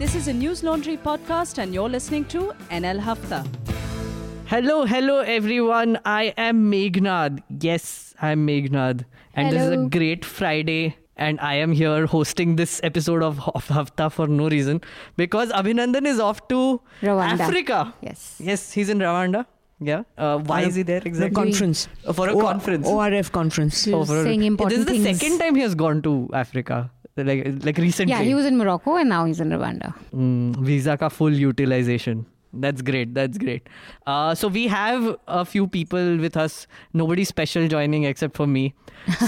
This is a Newslaundry podcast, and you're listening to NL Hafta. Hello, hello everyone. I am Meghnad. Yes, I'm Meghnad. And this is a great Friday. And I am here hosting this episode of, of Hafta for no reason because Abhinandan is off to Rwanda. Africa. Yes. Yes, he's in Rwanda. Yeah. Uh, why is he there The exactly? conference. Uh, for a O- conference. ORF conference. He Oh, was for a- saying important This is the things. second time he has gone to Africa. Like, like recently. Yeah, he was in Morocco and now he's in Rwanda. Mm, visa ka full utilization. That's great. That's great. Uh, so we have a few people with us. Nobody special joining except for me.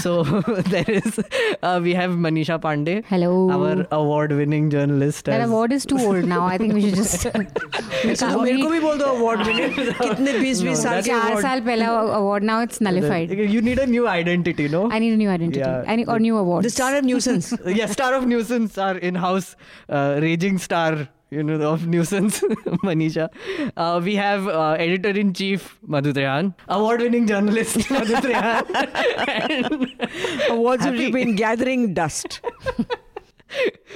So there is. Uh, we have Manisha Pandey, Hello. our award-winning journalist. that as- award is too old now. I think we should just. we तो can't, मेरे को we, भी बोल दो award मिले कितने बीस No, बीस साल that's- के चार award. साल पहला award now it's nullified. You need a new identity, no? I need a new identity. Yeah. I need, or new award. The star of nuisance. yeah, star of nuisance, our in-house uh, raging star, you know, of nuisance, Manisha. Uh, we have uh, editor-in-chief Madhu Trehan, award-winning journalist Madhu Trehan. and- Awards Happy. have been gathering dust.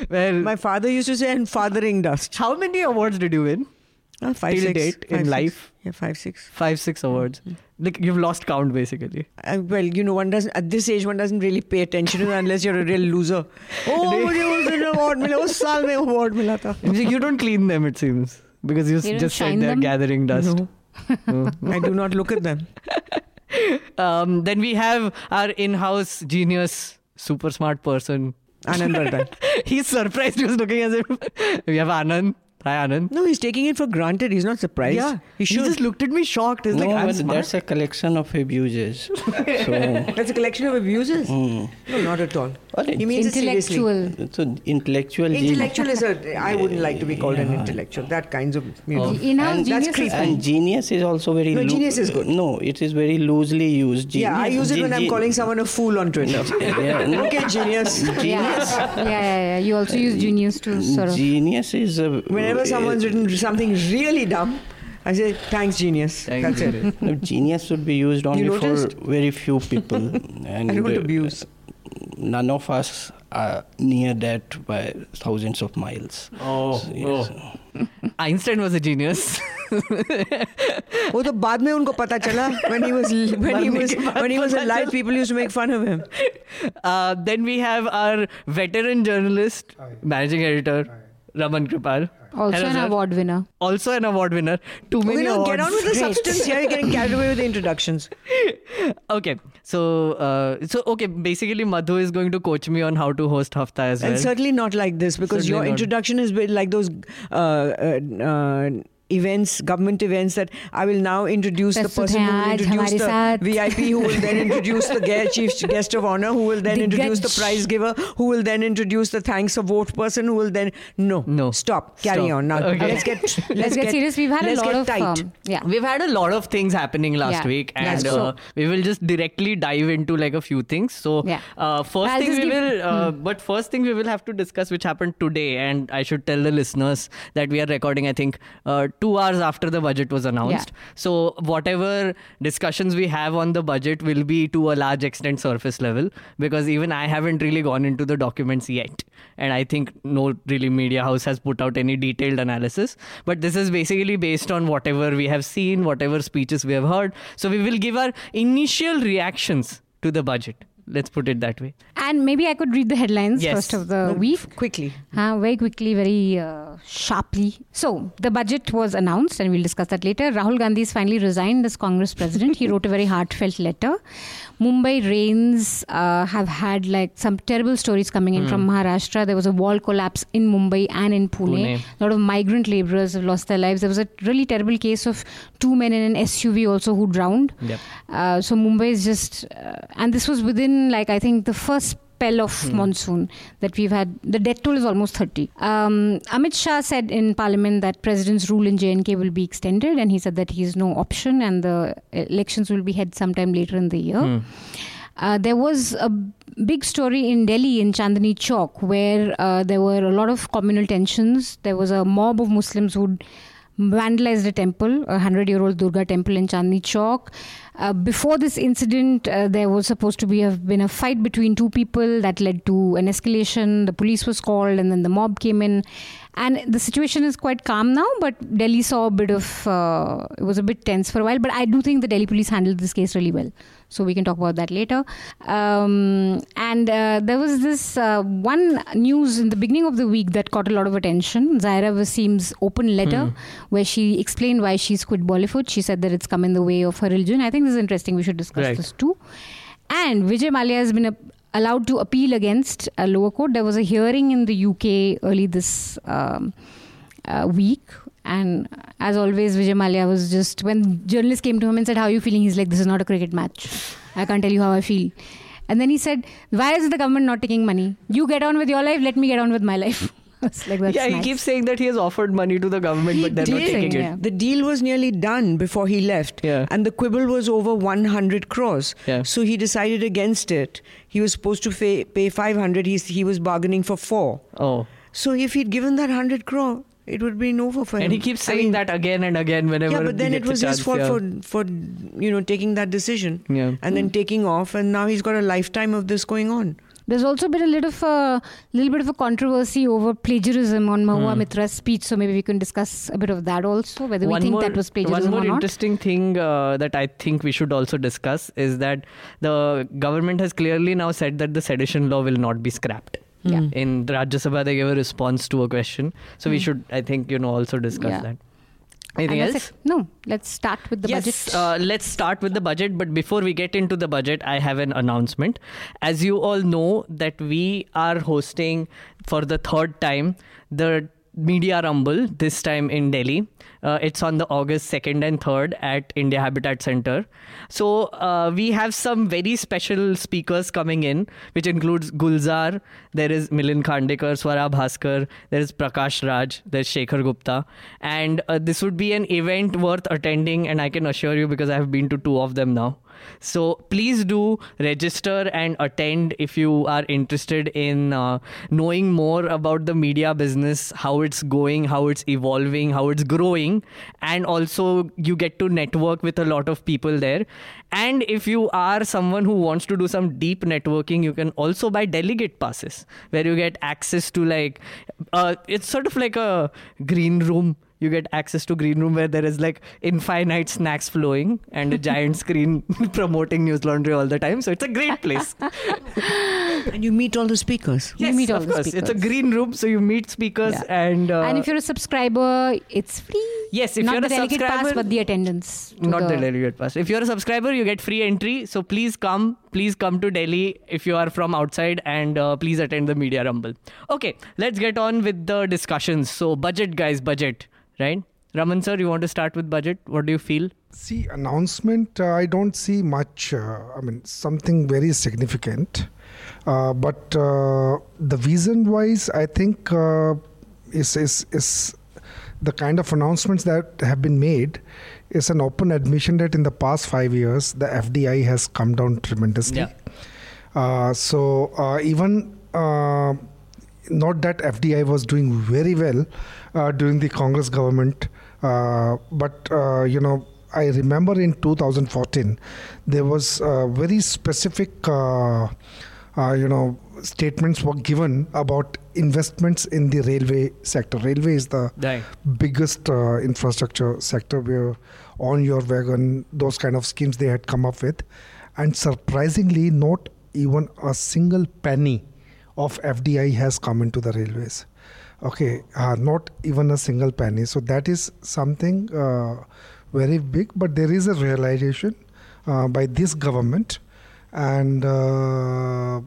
well, My father used to say, and fathering dust. how many awards did you win? Uh, five, Till six, date in six. life? Yeah, five, six. Five, six awards Like you've lost count, basically. Uh, well, you know, one doesn't at this age one doesn't really pay attention to it unless you're a real loser. Oh, मुझे उस दिन award मिला, उस साल में award मिला था. You don't clean them, it seems, because you, You don't just said shine they're them? gathering dust. No, Oh. I do not look at them. Um, then we have our in-house genius, super smart person. Anand Vardhan. He's surprised. He was looking as if we have Anand. Hi, Anand. No, he's taking it for granted. He's not surprised. Yeah, he he just looked at me shocked. He's no, like, I'm but smart. that's a collection of abuses. so, That's a collection of abuses. mm. No, not at all. Well, He means it seriously. Intellectual. so intellectual genius. Intellectual is a. I wouldn't like to be called an intellectual. That kinds of. You know. In-house and genius that's is creepy. And genius is also very. No, loo- genius is good. No, it is very loosely used. Genius, yeah, I use it when I'm calling someone a fool on Twitter. Yeah, no. okay, genius. Yeah. yeah, yeah, yeah. You also use genius to sort of. Genius is a. Whenever someone's written something really dumb, I say thanks, genius. Thank That's you. it. No, genius should be used only for noticed? very few people. and I don't uh, abuse. None of us are near that by thousands of miles. Oh, So, yes. Einstein was a genius. वो तो बाद में उनको पता चला when he was when he मरने was के बाद when he was पता alive चला। people used to make fun of him Uh, then we have our veteran journalist, managing editor, Raman Kripal. also an award winner. Also an award winner. Too okay many now awards. get on with the substance here you're getting carried away with the introductions okay, so uh, so okay, basically Madhu is going to coach me on how to host Hafta as well. and certainly not like this because Certainly your not. introduction has been like those uh, uh, uh, events, government events that I will now introduce the person who will introduce the VIP, who will then introduce the guest, chief guest of honor, who will then introduce the prize giver, who will then introduce the thanks of vote person, who will then no no stop carry stop. on now. Okay. Let's get let's, get, serious. We've had a lot of um, yeah. We've had a lot of things happening last yeah. week, and uh, we will just directly dive into like a few things. So yeah. uh, 1st thing we give, will, uh, hmm. but first thing we will have to discuss, which happened today, and I should tell the listeners that we are recording. I think uh, two hours after the budget was announced. So, whatever discussions we have on the budget will be to a large extent surface level, because even I haven't really gone into the documents yet, and I think no really media house has put out any detailed analysis. But this is basically based on whatever we have seen, whatever speeches we have heard. So we will give our initial reactions to the budget. Let's put it that way. And maybe I could read the headlines Yes. first of the week. quickly Uh, very quickly, very uh, sharply. So, the budget was announced, and we'll discuss that later. Rahul Gandhi has finally resigned as Congress president. he wrote a very heartfelt letter. Mumbai rains uh, have had like some terrible stories coming in from Maharashtra. There was a wall collapse in Mumbai and in Pune. Pune. A lot of migrant laborers have lost their lives. There was a really terrible case of two men in an SUV also who drowned. Yep. Uh, so Mumbai is just, uh, and this was within like I think the first spell of monsoon that we've had. The death toll is almost 30. Um, Amit Shah said in Parliament that President's rule in J&K will be extended, and he said that he has no option, and the elections will be held sometime later in the year. Uh, there was a big story in Delhi in Chandni Chowk where uh, there were a lot of communal tensions. There was a mob of Muslims who vandalized a temple, a hundred year old Durga temple in Chandni Chowk. Uh, before this incident, uh, there was supposed to be have been a fight between two people that led to an escalation. The police was called, and then the mob came in, and the situation is quite calm now. But Delhi saw a bit of uh, it was a bit tense for a while. But I do think the Delhi police handled this case really well. So we can talk about that later. Um, and uh, there was this uh, one news in the beginning of the week that caught a lot of attention. Zaira Wasim's open letter, where she explained why she's quit Bollywood. She said that it's come in the way of her religion. I think this is interesting. We should discuss Right. this too. And Vijay Mallya has been a, allowed to appeal against a lower court. There was a hearing in the UK early this um, uh, week. And as always, Vijay Mallya was just, when journalists came to him and said, How are you feeling? He's like, This is not a cricket match. I can't tell you how I feel. And then he said, Why is the government not taking money? You get on with your life, let me get on with my life. Like, That's yeah, he keeps saying that he has offered money to the government, but they're not did. taking Yeah. The deal was nearly done before he left. Yeah. And the quibble was over 100 crores. Yeah. So he decided against it. He was supposed to pay, pay 500. He's, he was bargaining for four. Oh. So if he'd given that 100 crore, it would be no for him. And he keeps I saying mean, that again and again whenever Yeah, but then he it gets a was his fault yeah. for, for, you know, taking that decision. Yeah. And then taking off. And now he's got a lifetime of this going on. There's also been a little of a little bit of a controversy over plagiarism on Mahua Hmm. Moitra's speech, so maybe we can discuss a bit of that also, whether one we think more, that was plagiarism One more or not. interesting thing uh, that I think we should also discuss is that the government has clearly now said that the sedition law will not be scrapped. Yeah. In Rajya Sabha, they gave a response to a question. So we should, I think, you know, also discuss Yeah. that. Anything And else? it. No, let's start with the yes, budget. Uh, let's start with the budget. But before we get into the budget, I have an announcement. As you all know, that we are hosting for the third time the Media Rumble, this time in Delhi. Uh, it's on the August 2nd and 3rd at India Habitat Center. So uh, we have some very special speakers coming in, which includes Gulzar, there is Milind Khandekar, Swara Bhaskar, there is Prakash Raj, there's Shekhar Gupta. And uh, this would be an event worth attending, and I can assure you because I have been to two of them now. So please do register and attend if you are interested in uh, knowing more about the media business, how it's going, how it's evolving, how it's growing, and also you get to network with a lot of people there. And if you are someone who wants to do some deep networking, you can also buy delegate passes where you get access to like uh, it's sort of like a green room you get access to green room where there is like infinite snacks flowing and a giant screen promoting Newslaundry all the time. So it's a great place. And you meet all the speakers. You yes meet all of the course. It's a green room so you meet speakers Yeah. and uh, and if you're a subscriber, it's free. yes if not you're the a delegate subscriber pass, but the attendance. to not the delegate pass. If you're a subscriber you get free entry. So please come. Please come to delhi if you are from outside and uh, please attend the media rumble. Okay let's get on with the discussions. So budget guys budget right raman sir you want to start with budget what do you feel See, announcement, uh, I don't see much, uh, I mean, something very significant. Uh, but uh, the vision wise, I think, uh, is, is, is the kind of announcements that have been made is an open admission that in the past five years, the FDI has come down tremendously. Yeah. Uh, so uh, even uh, not that FDI was doing very well uh, during the Congress government, uh, but uh, you know I remember in 2014 there was uh, very specific uh, uh, you know statements were given about investments in the railway sector. Railway is the right. biggest uh, infrastructure sector. Where on your wagon those kind of schemes they had come up with. And surprisingly not even a single penny of fdi has come into the railways. Okay uh, not even a single penny. So that is something uh, very big but there is a realization uh, by this government. And uh,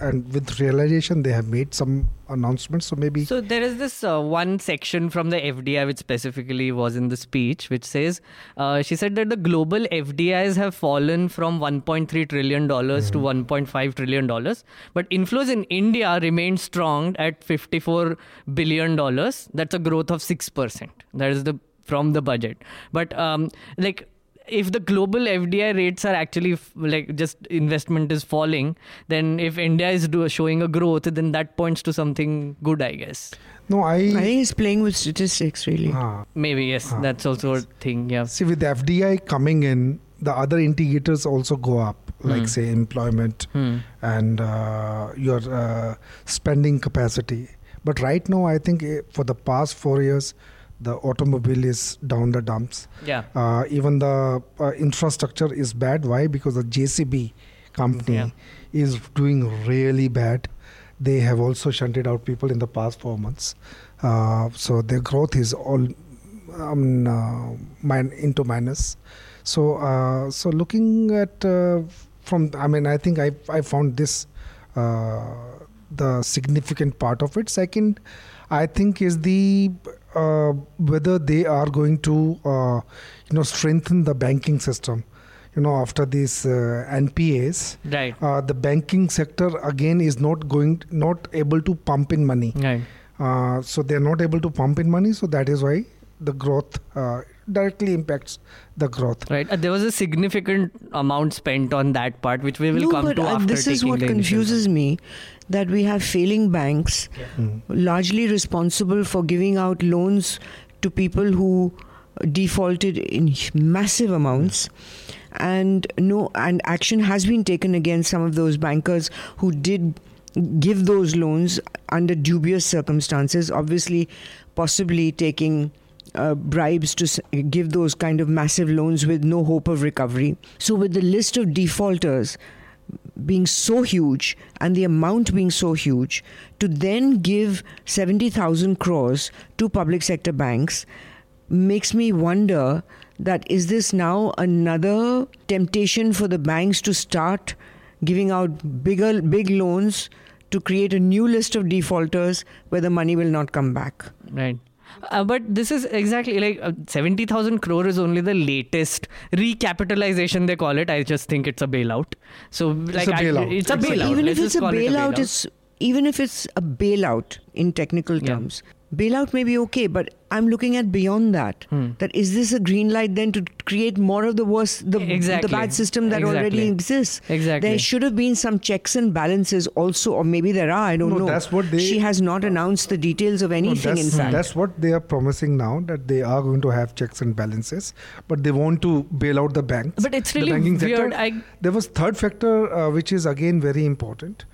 and with realization they have made some announcements so maybe So there is this uh, one section from the FDI which specifically was in the speech, which says uh, she said that the global FDIs have fallen from 1.3 trillion dollars to 1.5 trillion dollars, but inflows in India remain strong at 54 billion dollars. That's a growth of six percent. That is the from the budget, but um, like if the global FDI rates are actually f- like just investment is falling, then if India is do, showing a growth, then that points to something good, I guess. no i, I think he's playing with statistics, really. Ah. Maybe yes, Ah. that's also a thing. Yeah. See, with FDI coming in, the other indicators also go up, like Hmm. say employment Hmm. and uh, your uh, spending capacity. But right now, I think eh, for the past four years, the automobile is down the dumps. Yeah. Uh, even the uh, infrastructure is bad. Why? Because the JCB company Yeah. is doing really bad. They have also shunted out people in the past four months. Uh, so their growth is all um, uh, min- into minus. So, uh, so looking at uh, from, I mean, I think I I found this uh, the significant part of it. Second, I think is the whether they are going to uh, you know strengthen the banking system. You know, after these uh, NPAs, Right. uh, the banking sector again is not going, not able to pump in money. Right. Uh, so they are not able to pump in money. So that is why the growth uh, directly impacts the growth. Right. Uh, there was a significant amount spent on that part, which we will no, come but to uh, after this is what the confuses me that we have failing banks Mm. largely responsible for giving out loans to people who defaulted in massive amounts and no and action has been taken against some of those bankers who did give those loans under dubious circumstances obviously possibly taking uh, bribes to give those kind of massive loans with no hope of recovery so with the list of defaulters being so huge and the amount being so huge to then give 70,000 crores to public sector banks makes me wonder that is this now another temptation for the banks to start giving out bigger big loans to create a new list of defaulters where the money will not come back Right. Uh, but this is exactly like uh, 70,000 crore is only the latest recapitalization they call it. I just think it's a bailout. So like a I- bailout. it's a It's a- bailout. even Let's if it's a call it bailout, it's even if it's a bailout in technical Yeah. Terms bailout may be okay but i'm looking at beyond that Hmm. that is this a green light then to create more of the worst the, Exactly. the bad system that already exists Exactly. there should have been some checks and balances also or maybe there are i don't No, know that's what they- she has not announced the details of anything that's, in fact that's what they are promising now that they are going to have checks and balances, but they want to bail out the banks. But it's the really banking sector. weird. I There was third factor, uh, which is again very important,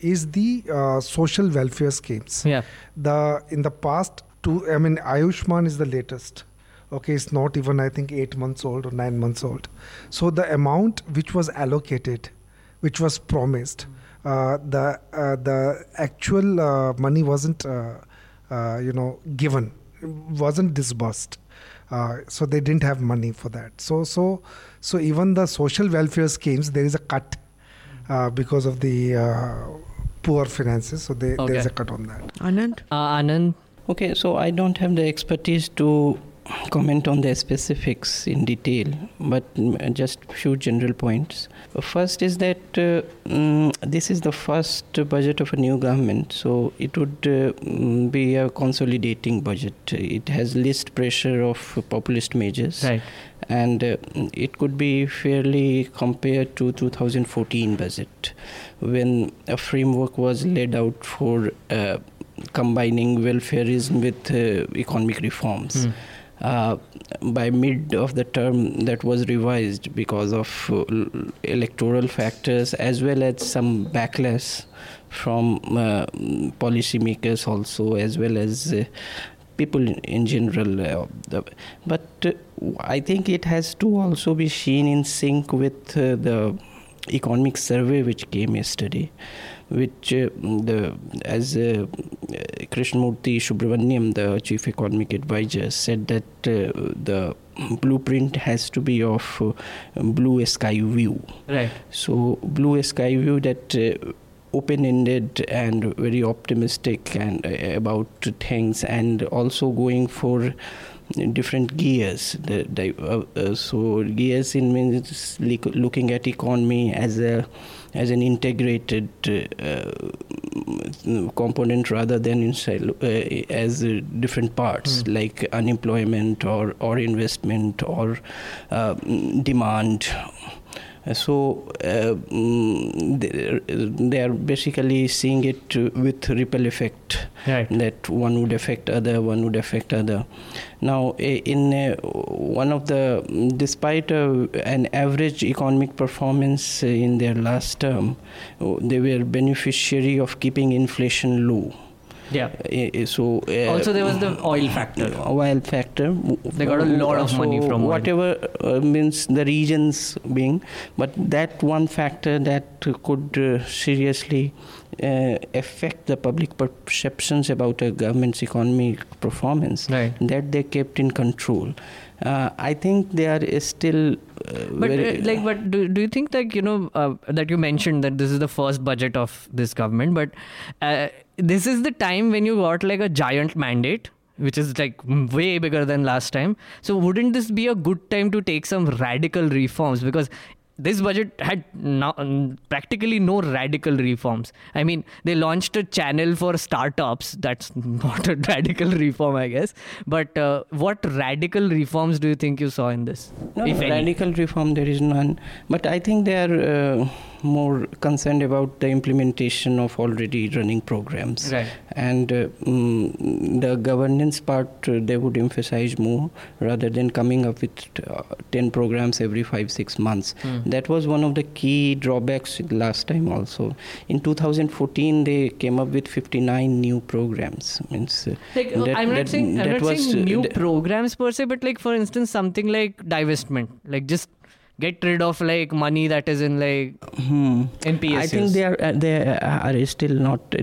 is the uh, social welfare schemes. yeah. The in the past two, I mean, Ayushman is the latest. Okay, it's not even I think eight months old or nine months old. So the amount which was allocated, which was promised, uh, the uh, the actual uh, money wasn't uh, uh, you know given, wasn't disbursed. Uh, so they didn't have money for that. So so so even the social welfare schemes there is a cut uh, because of the uh, poor finances. So they, there's a cut on that. anand Uh, Anand. Okay, so I don't have the expertise to comment on the specifics in detail, but just few general points. First is that uh, mm, this is the first budget of a new government, so it would uh, mm, be a consolidating budget. It has least pressure of populist measures, Right. and uh, it could be fairly compared to 2014 budget, when a framework was laid out for. Uh, combining welfareism with uh, economic reforms. Hmm. Uh, by mid of the term, that was revised because of uh, electoral factors as well as some backlash from uh, policymakers also, as well as uh, people in, general. Uh, but uh, I think it has to also be seen in sync with uh, the economic survey which came yesterday which uh, the as uh, Krishnamurthy Subramanian, the chief economic advisor, said that uh, the blueprint has to be of uh, blue sky view. Right. So blue sky view that uh, open-ended and very optimistic and uh, about things, and also going for different gears. The, the, uh, uh, so gears in means looking at economy as a as an integrated uh, component rather than inside, uh, as uh, different parts like unemployment or or investment or uh, demand so uh, mm, they, are basically seeing it with ripple effect right. that one would affect other one would affect other now in uh, one of the despite uh, an average economic performance in their last term they were beneficiary of keeping inflation low yeah. Uh, so uh, also there was the oil factor. Oil factor. They got a lot of so money from whatever uh, means the regions being, but that one factor that could uh, seriously uh, affect the public perceptions about a government's economic performance. Right. That they kept in control. Uh, I think they are still. Uh, but uh, like, but do, do you think like you know uh, that you mentioned that this is the first budget of this government, but uh, this is the time when you got like a giant mandate which is like way bigger than last time. So wouldn't this be a good time to take some radical reforms? Because this budget had no, practically no radical reforms. I mean, they launched a channel for startups. That's not a radical reform, I guess. But uh, what radical reforms do you think you saw in this? No, radical reform there is none. But I think they are. Uh, more concerned about the implementation of already running programs. Right. And uh, mm, the governance part uh, they would emphasize more rather than coming up with uh, 10 programs every 5 6 months. Mm. That was one of the key drawbacks last time also. In 2014 they came up with 59 new programs. Means uh, like, that, I'm not that, saying I'm not was, saying new uh, programs per se but like for instance something like divestment like just get rid of like money that is in like hmm. NPS. I think they are uh, they are still not uh,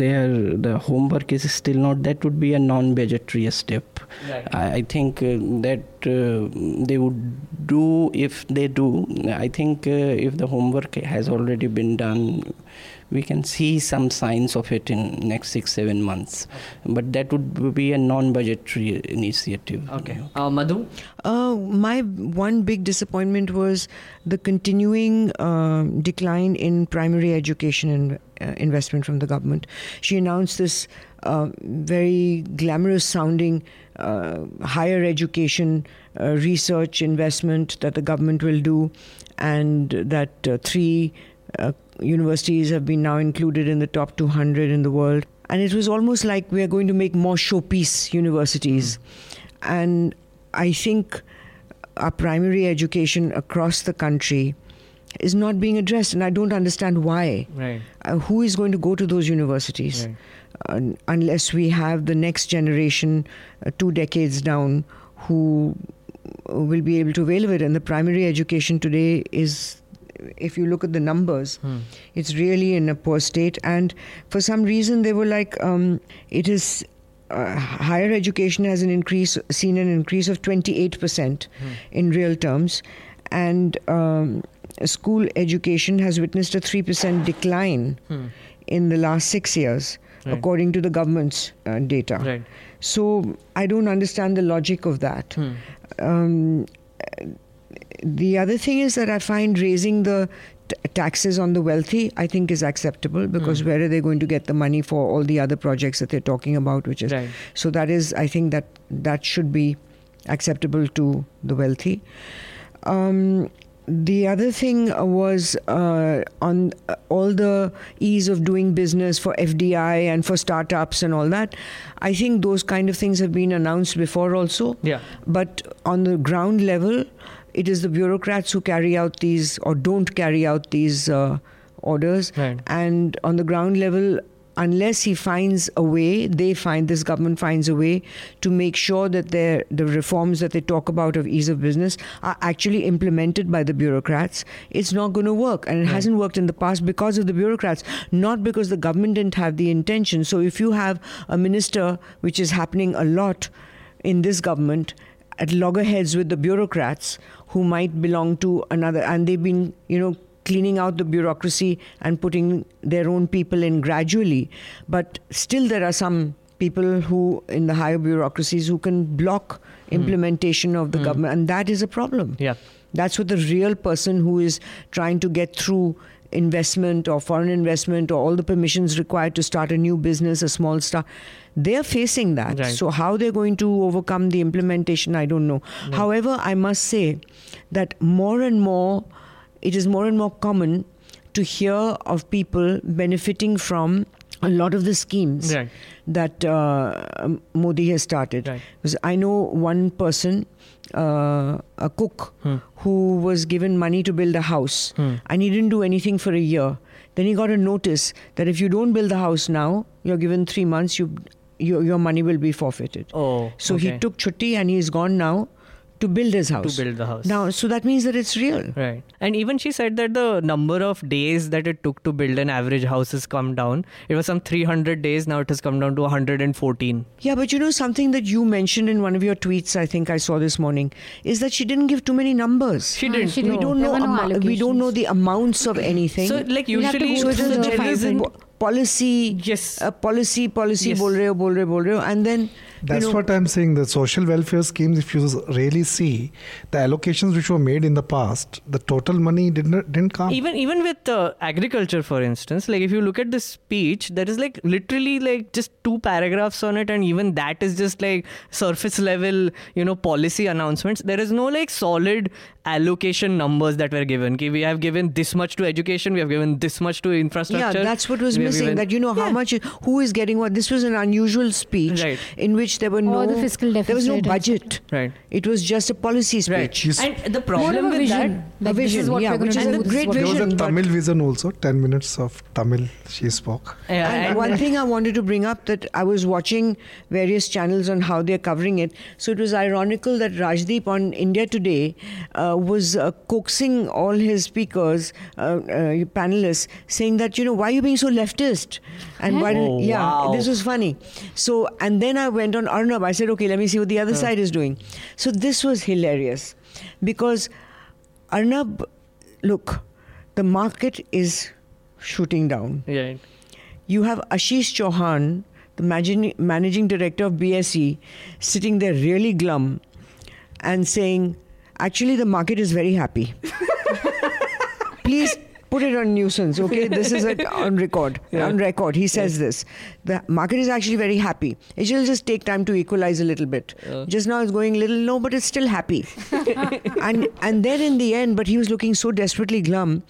they are the homework is still not that would be a non-budgetary step. Right. I, I, think uh, that uh, they would do if they do. I think uh, if the homework has already been done we can see some signs of it in next six seven months. But that would be a non-budgetary initiative okay. uh, madhu? Uh, my one big disappointment was the continuing uh, decline in primary education and uh, investment from the government. She announced this uh, very glamorous sounding uh, higher education research investment that the government will do and that three uh, universities have been now included in the top 200 in the world. And it was almost like we are going to make more showpiece universities. Mm. And I think our primary education across the country is not being addressed, and I don't understand why. Right. Uh, who is going to go to those universities right. uh, unless we have the next generation, uh, two decades down, who will be able to avail of it? And the primary education today is if you look at the numbers, hmm. it's really in a poor state. And for some reason, they were like, um, it is uh, higher education has an increase, seen an increase of 28% hmm. in real terms, and um, school education has witnessed a 3% decline hmm. in the last six years, right. according to the government's uh, data. Right. So I don't understand the logic of that. Hmm. Um, the other thing is that I find raising the t- taxes on the wealthy, I think, is acceptable because mm. where are they going to get the money for all the other projects that they're talking about? Which is right. so that is, I think that that should be acceptable to the wealthy. Um, the other thing was uh, on uh, all the ease of doing business for FDI and for startups and all that. I think those kind of things have been announced before also. Yeah. But on the ground level, it is the bureaucrats who carry out these or don't carry out these uh, orders. Right. And on the ground level, unless he finds a way, they find this government finds a way to make sure that the reforms that they talk about of ease of business are actually implemented by the bureaucrats. It's not going to work, and it right. hasn't worked in the past because of the bureaucrats, not because the government didn't have the intention. So if you have a minister, which is happening a lot in this government, at loggerheads with the bureaucrats who might belong to another, and they've been, you know, cleaning out the bureaucracy and putting their own people in gradually. But still, there are some people who, in the higher bureaucracies, who can block mm. implementation of the mm. government, and that is a problem. Yeah. That's what the real person who is trying to get through investment or foreign investment or all the permissions required to start a new business, a small start. They're facing that. Right. So, how they're going to overcome the implementation, I don't know. However, I must say that more and more, it is more and more common to hear of people benefiting from a lot of the schemes Right. that uh, Modi has started. Right. Because I know one person, uh, a cook, Hmm. who was given money to build a house, Hmm. and he didn't do anything for a year. Then he got a notice that if you don't build the house now, you're given three months. You, your your money will be forfeited. Oh, So he took chutti and he's gone now to build his house. to build the house. Now, so that means that it's real. Right. And even she said that the number of days that it took to build an average house has come down. It was some 300 days, now it has come down to 114. Yeah, but you know something that you mentioned in one of your tweets, I think I saw this morning, is that she didn't give too many numbers. She didn't. she we didn't. don't know. were no amo- we don't know the amounts of anything. So, like, You'll have to usually, go so through the the general five isn't- po- policy, Yes. uh, policy, policy, Yes. bol rahe ho, bol rahe, bol rahe ho, and then That's you know, what I'm saying. The social welfare schemes, if you really see the allocations which were made in the past, the total money didn't didn't come. even even with uh, agriculture for instance like if you look at the speech there is like literally like just two paragraphs on it and even that is just like surface level you know policy announcements there is no like solid allocation numbers that were given okay, we have given this much to education we have given this much to infrastructure Yeah, that's what was missing. given- that you know how Yeah. much, who is getting what. This was an unusual speech Right. in which there were no Or the fiscal deficit. There was no budget. right It was just a policy right speech. Yes. and the problem with vision. that Like, this is vision, what yeah, we're going which to is a great what there was a Tamil vision also. Ten minutes of Tamil she spoke. yeah, And, and- one thing I wanted to bring up that I was watching various channels on how they're covering it. So it was ironical that Rajdeep on India Today uh, was uh, coaxing all his speakers, uh, uh, panelists, saying that you know why are you being so leftist, and why? Oh, yeah, wow. this was funny. So and then I went on Arnab. I said, okay, let me see what the other side is doing. So this was hilarious because Arnab, look, the market is shooting down yeah you have Ashish Chauhan, the managing, managing director of BSE, sitting there really glum and saying, actually, the market is very happy. Please put it on nuisance, okay? This is it on record. Yeah. On record, he says this. The market is actually very happy. It will just take time to equalize a little bit. Yeah. Just now it's going little low, but it's still happy. and and then in the end, but he was looking so desperately glum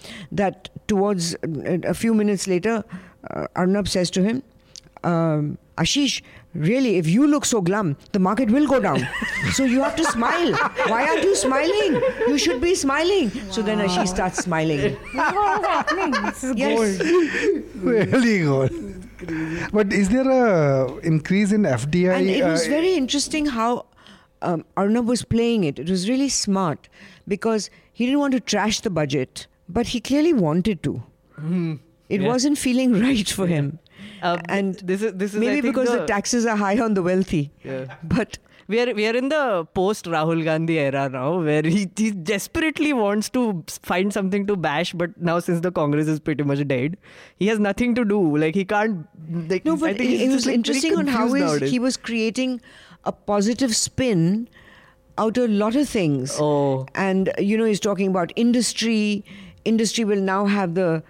that towards uh, a few minutes later, uh, Arnab says to him, um, Ashish, really, if you look so glum, the market will go down. so you have to smile. Why aren't you smiling? You should be smiling. So then she starts smiling. What was happening? This is Yes. really good. But is there a increase in FDI? And it was uh, very interesting how um, Arnab was playing it. It was really smart because he didn't want to trash the budget, but he clearly wanted to. It Yeah. wasn't feeling right for him. Uh, And this is this is I Maybe because the, taxes are high on the wealthy. Yeah. But We are we are in the post Rahul Gandhi era now, where he, he desperately wants to find something to bash, but now since the Congress is pretty much dead, he has nothing to do. Like he can't. Like, no, I but think it, was like, interesting on how confused is, nowadays. he was creating a positive spin out of a lot of things. Oh, and you know he's talking about industry industry will now have the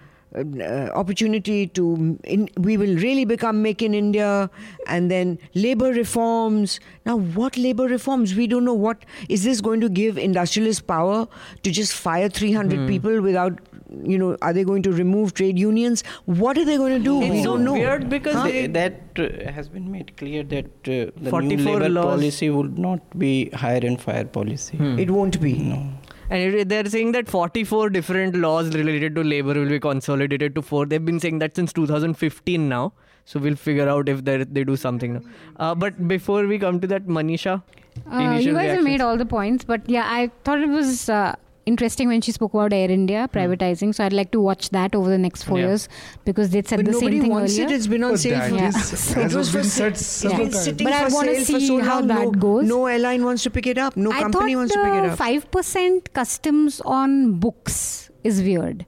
opportunity to in, we will really become make in india and then labor reforms now what labor reforms we don't know what is this going to give industrialists power to just fire 300 Hmm. people without you know are they going to remove trade unions what are they going to do it's we so don't know weird because They- they, that uh, has been made clear that uh, the new labor laws- policy would not be hire and fire policy. Hmm. it won't be No. And it, they're saying that 44 different laws related to labor will be consolidated to four. They've been saying that since 2015 now. So we'll figure out if they they do something now. Uh, but before we come to that, Manisha, Uh, you guys have made all the points, but yeah, I thought it was uh, interesting when she spoke about Air India privatizing. So I'd like to watch that over the next four Hmm. Yeah. years because they'd said but the same thing wants earlier. it it's been on But sale for Yeah. is- So- It was for said sa- several it's been times. sitting But I for wanna sale for see so how long. that no, goes. no airline wants to pick it up. No I company wants to pick it the up. five percent customs on books is weird.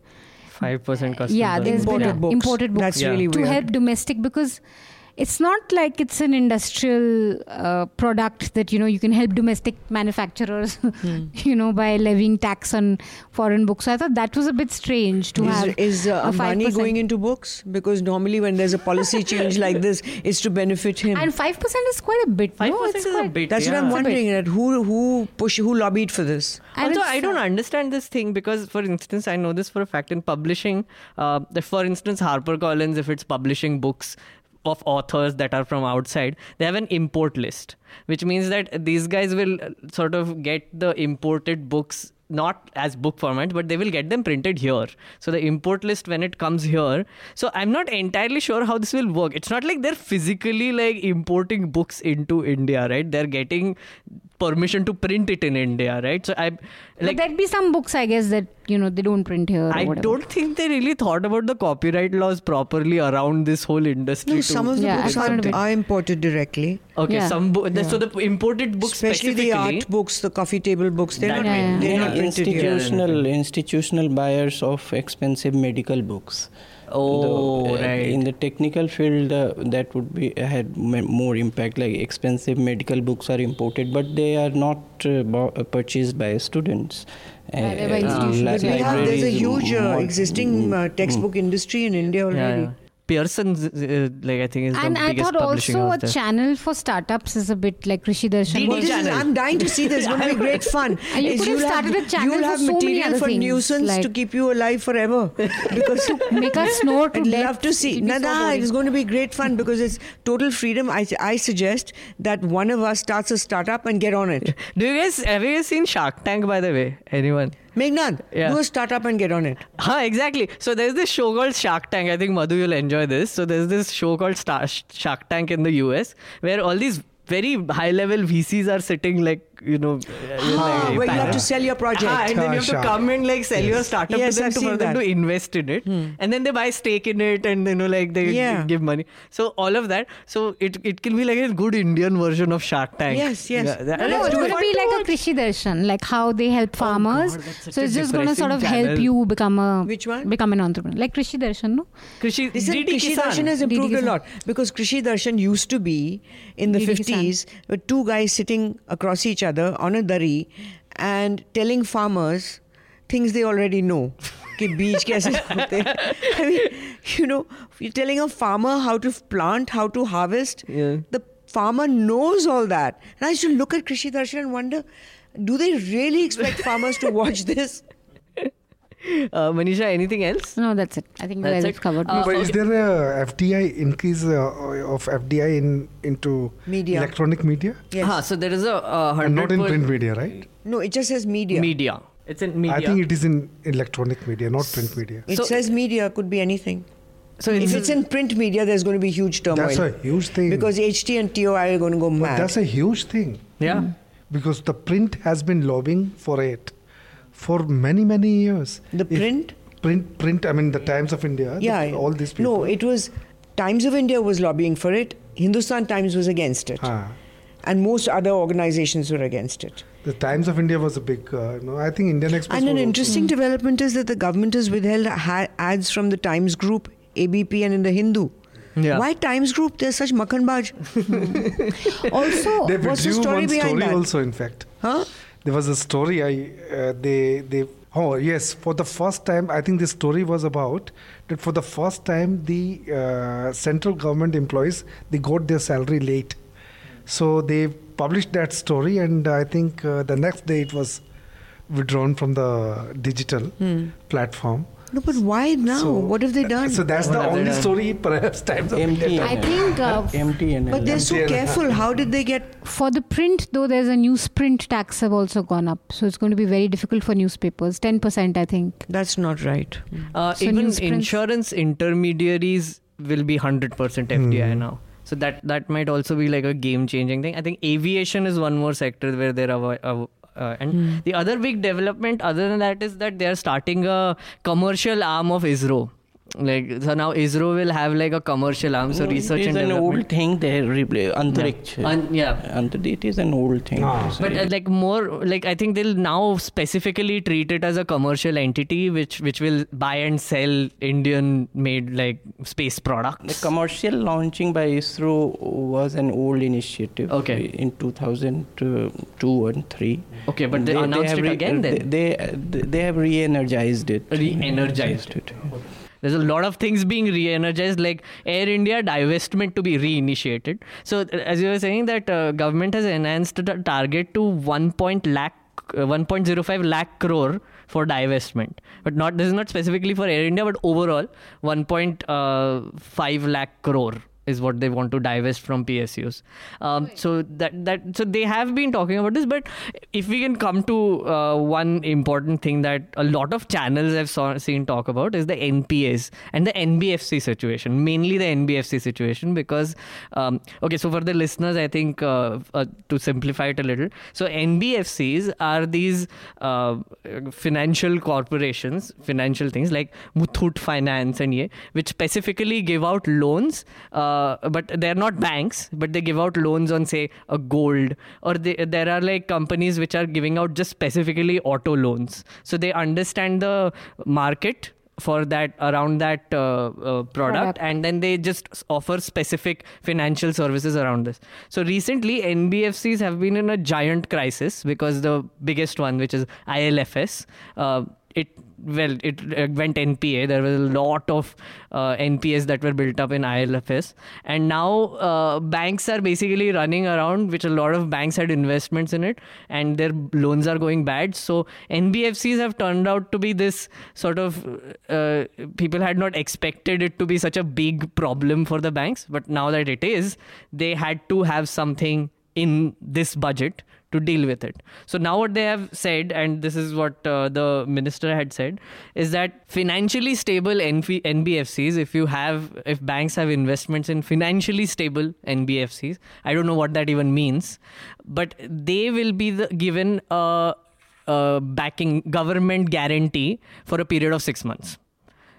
five percent customs. yeah, on there's board. been Imported books. imported books That's Yeah. really to help domestic because it's not like it's an industrial uh, product that you know you can help domestic manufacturers, you know, by levying tax on foreign books. So I thought that was a bit strange to Is, have. is uh, a Ambani 5%. going into books? Because normally when there's a policy change like this, it's to benefit him. and five percent is quite a bit. Five no, percent it's is a bit. That's yeah. what I'm It's a bit. wondering. That who who push who lobbied for this? And also, it's, I don't understand this thing because, for instance, I know this for a fact in publishing. Uh, that for instance, HarperCollins, if it's publishing books of authors that are from outside, they have an import list, which means that these guys will uh, sort of get the imported books not as book format but they will get them printed here. So the import list when it comes here so i'm not entirely sure how this will work. It's not like they're physically like importing books into india right? They're getting permission to print it in india right so i but like there'd be some books, I guess, that you know they don't print here. Or I whatever. don't think they really thought about the copyright laws properly around this whole industry. No, to- some of the Yeah, books are, are imported directly. okay, Yeah. some bo- the- so the imported books Especially the art books, the coffee table books. They're That not, way. Yeah, they're yeah. not printed here. institutional institutional buyers of expensive medical books. Oh, Though, uh, right. In the technical field, uh, that would be had more impact. Like expensive medical books are imported, but they are not uh, bo- uh, purchased by students. Uh, Yeah, by uh, li- But we have, there's a huge uh, existing uh, mm, textbook industry in India already. yeah, yeah. Pearson's, uh, like I think, is And the I biggest thought publishing also house a there. channel for startups is a bit like Krishi Darshan. Well, is, channel. I'm dying to see this. It's going to be great fun. And you Is could have you'll started a channel You'll for have so many material other for things, nuisance to keep you alive forever. Because to Make us snore to I'd death. love to see. It'd be so Nada, it's going to be great fun because it's total freedom. I, I suggest that one of us starts a startup and get on it. Do you guys have you guys seen Shark Tank by the way? Anyone? Meghnad, Yeah. do a startup and get on it. Huh, exactly. So there's this show called Shark Tank. I think Madhu you'll enjoy this. So there's this show called Star- Shark Tank in the US where all these very high level VCs are sitting like you know, uh, you Ah, like where you have to sell your project. Ah, and then Ah, you have to come and like sell your startup Yes, to them I've to, seen for them that. to invest in it, and then they buy stake in it, and you know like they Yeah. give money. So all of that. So it it can be like a good Indian version of Shark Tank. Yes, yes. Yeah, that- No, let's it's going to be like a Krishi Darshan, like how they help farmers. God, so it's just going to sort of depressing help you become a Which one? become an entrepreneur, like Krishi Darshan, no? Krishi, Listen, DD Krishi Darshan has improved a lot because Krishi Darshan used to be in the 50s with two guys sitting across each other on a dari and telling farmers things they already know. कि बीज कैसे होते हैं. I mean, you know, you're telling a farmer how to plant, how to harvest. Yeah. The farmer knows all that. And I used to look at Krishi Darshan and wonder, do they really expect farmers to watch this? Uh, Manisha, anything else? No, that's it. I think That's that's it. it covered. Uh, but is there a FDI increase uh, of FDI in into Media. electronic media Yes. Ah, so there is a uh, hundred and not in print media, right? No, it just says media. media. It's in media. I think it is in electronic media, not print media. It So- says media, could be anything. so If it's, it's in print media, there's going to be huge turmoil. That's a huge thing. Because HT and TOI are going to go But mad. that's a huge thing yeah. because the print has been lobbying for it for many many years. the If print? print, print. I mean, the Times of India. the- yeah. all these people. No, it was Times of India was lobbying for it. Hindustan Times was against it. Ah, And most other organizations were against it. the Times of India was a big. Uh, no, I think Indian Express. And an was also- interesting development is that the government has withheld ha- ads from the Times Group, ABP, and in the Hindu. Yeah. Why Times Group? They're such makhanbaj. also, They What's the withdrew story one behind story that? also. In fact, Huh? There was a story. I uh, they they. Oh yes, for the first time, I think this story was about that for the first time the uh, central government employees they got their salary late, so they published that story, and I think uh, the next day it was withdrawn from the digital platform. No, but why now? So- what have they done? So that's What the only story, perhaps Times of MTNL. India. I think uh, MTNL. but they're so careful. How did they get for the print, though, there's a newsprint tax have also gone up. So it's going to be very difficult for newspapers. 10%, I think. That's not right. Uh, So even newsprints- insurance intermediaries will be 100% FDI now. So that that might also be like a game changing thing. I think aviation is one more sector where there are. Uh, uh, and the other big development, other than that, is that they are starting a commercial arm of ISRO. Like so now ISRO will have like a commercial arm, so No, research it is and an development. old thing. They reply Antariksh. Yeah. Un- yeah. Antar- it is an old thing. Ah. But uh, like more like I think they'll now specifically treat it as a commercial entity which which will buy and sell Indian made like space products. The commercial launching by ISRO was an old initiative. Okay. In 2002 and 3. Okay, but they, announced have it re- again then. They, they, they have re-energized it. Re-energized it. There's a lot of things being re-energized, like Air India divestment to be reinitiated. So, uh, as you were saying, that uh, government has enhanced the target to 1. Point lakh, uh, 1.05 lakh crore for divestment, but not this is not specifically for Air India, but overall 1.5 lakh crore is what they want to divest from PSUs. Um, so that that so they have been talking about this, but if we can come to uh, one important thing that a lot of channels have saw, seen talk about is the NPAs and the NBFC situation, mainly the NBFC situation, because um, okay, so for the listeners, I think uh, uh, to simplify it a little, so NBFCs are these uh, financial corporations, financial things like Muthoot Finance and ye, which specifically give out loans. Uh, but they're not banks, but they give out loans on, say, a gold, or they, there are like companies which are giving out just specifically auto loans. So they understand the market for that around that uh, uh, product, Product. and then they just offer specific financial services around this so recently nbfcs have been in a giant crisis because the biggest one which is IL&FS uh, it well it went npa there was a lot of uh, npas that were built up in IL&FS and now uh, banks are basically running around which a lot of banks had investments in it and their loans are going bad. So nbfcs have turned out to be this sort of uh, people had not expected it to be such a big problem for the banks. But now that it is they had to have something in this budget to deal with it. So now what they have said, and this is what uh, the minister had said, is that financially stable NF- NBFCs, if you have, if banks have investments in financially stable NBFCs, I don't know what that even means, but they will be the, given a, a backing government guarantee for a period of six months.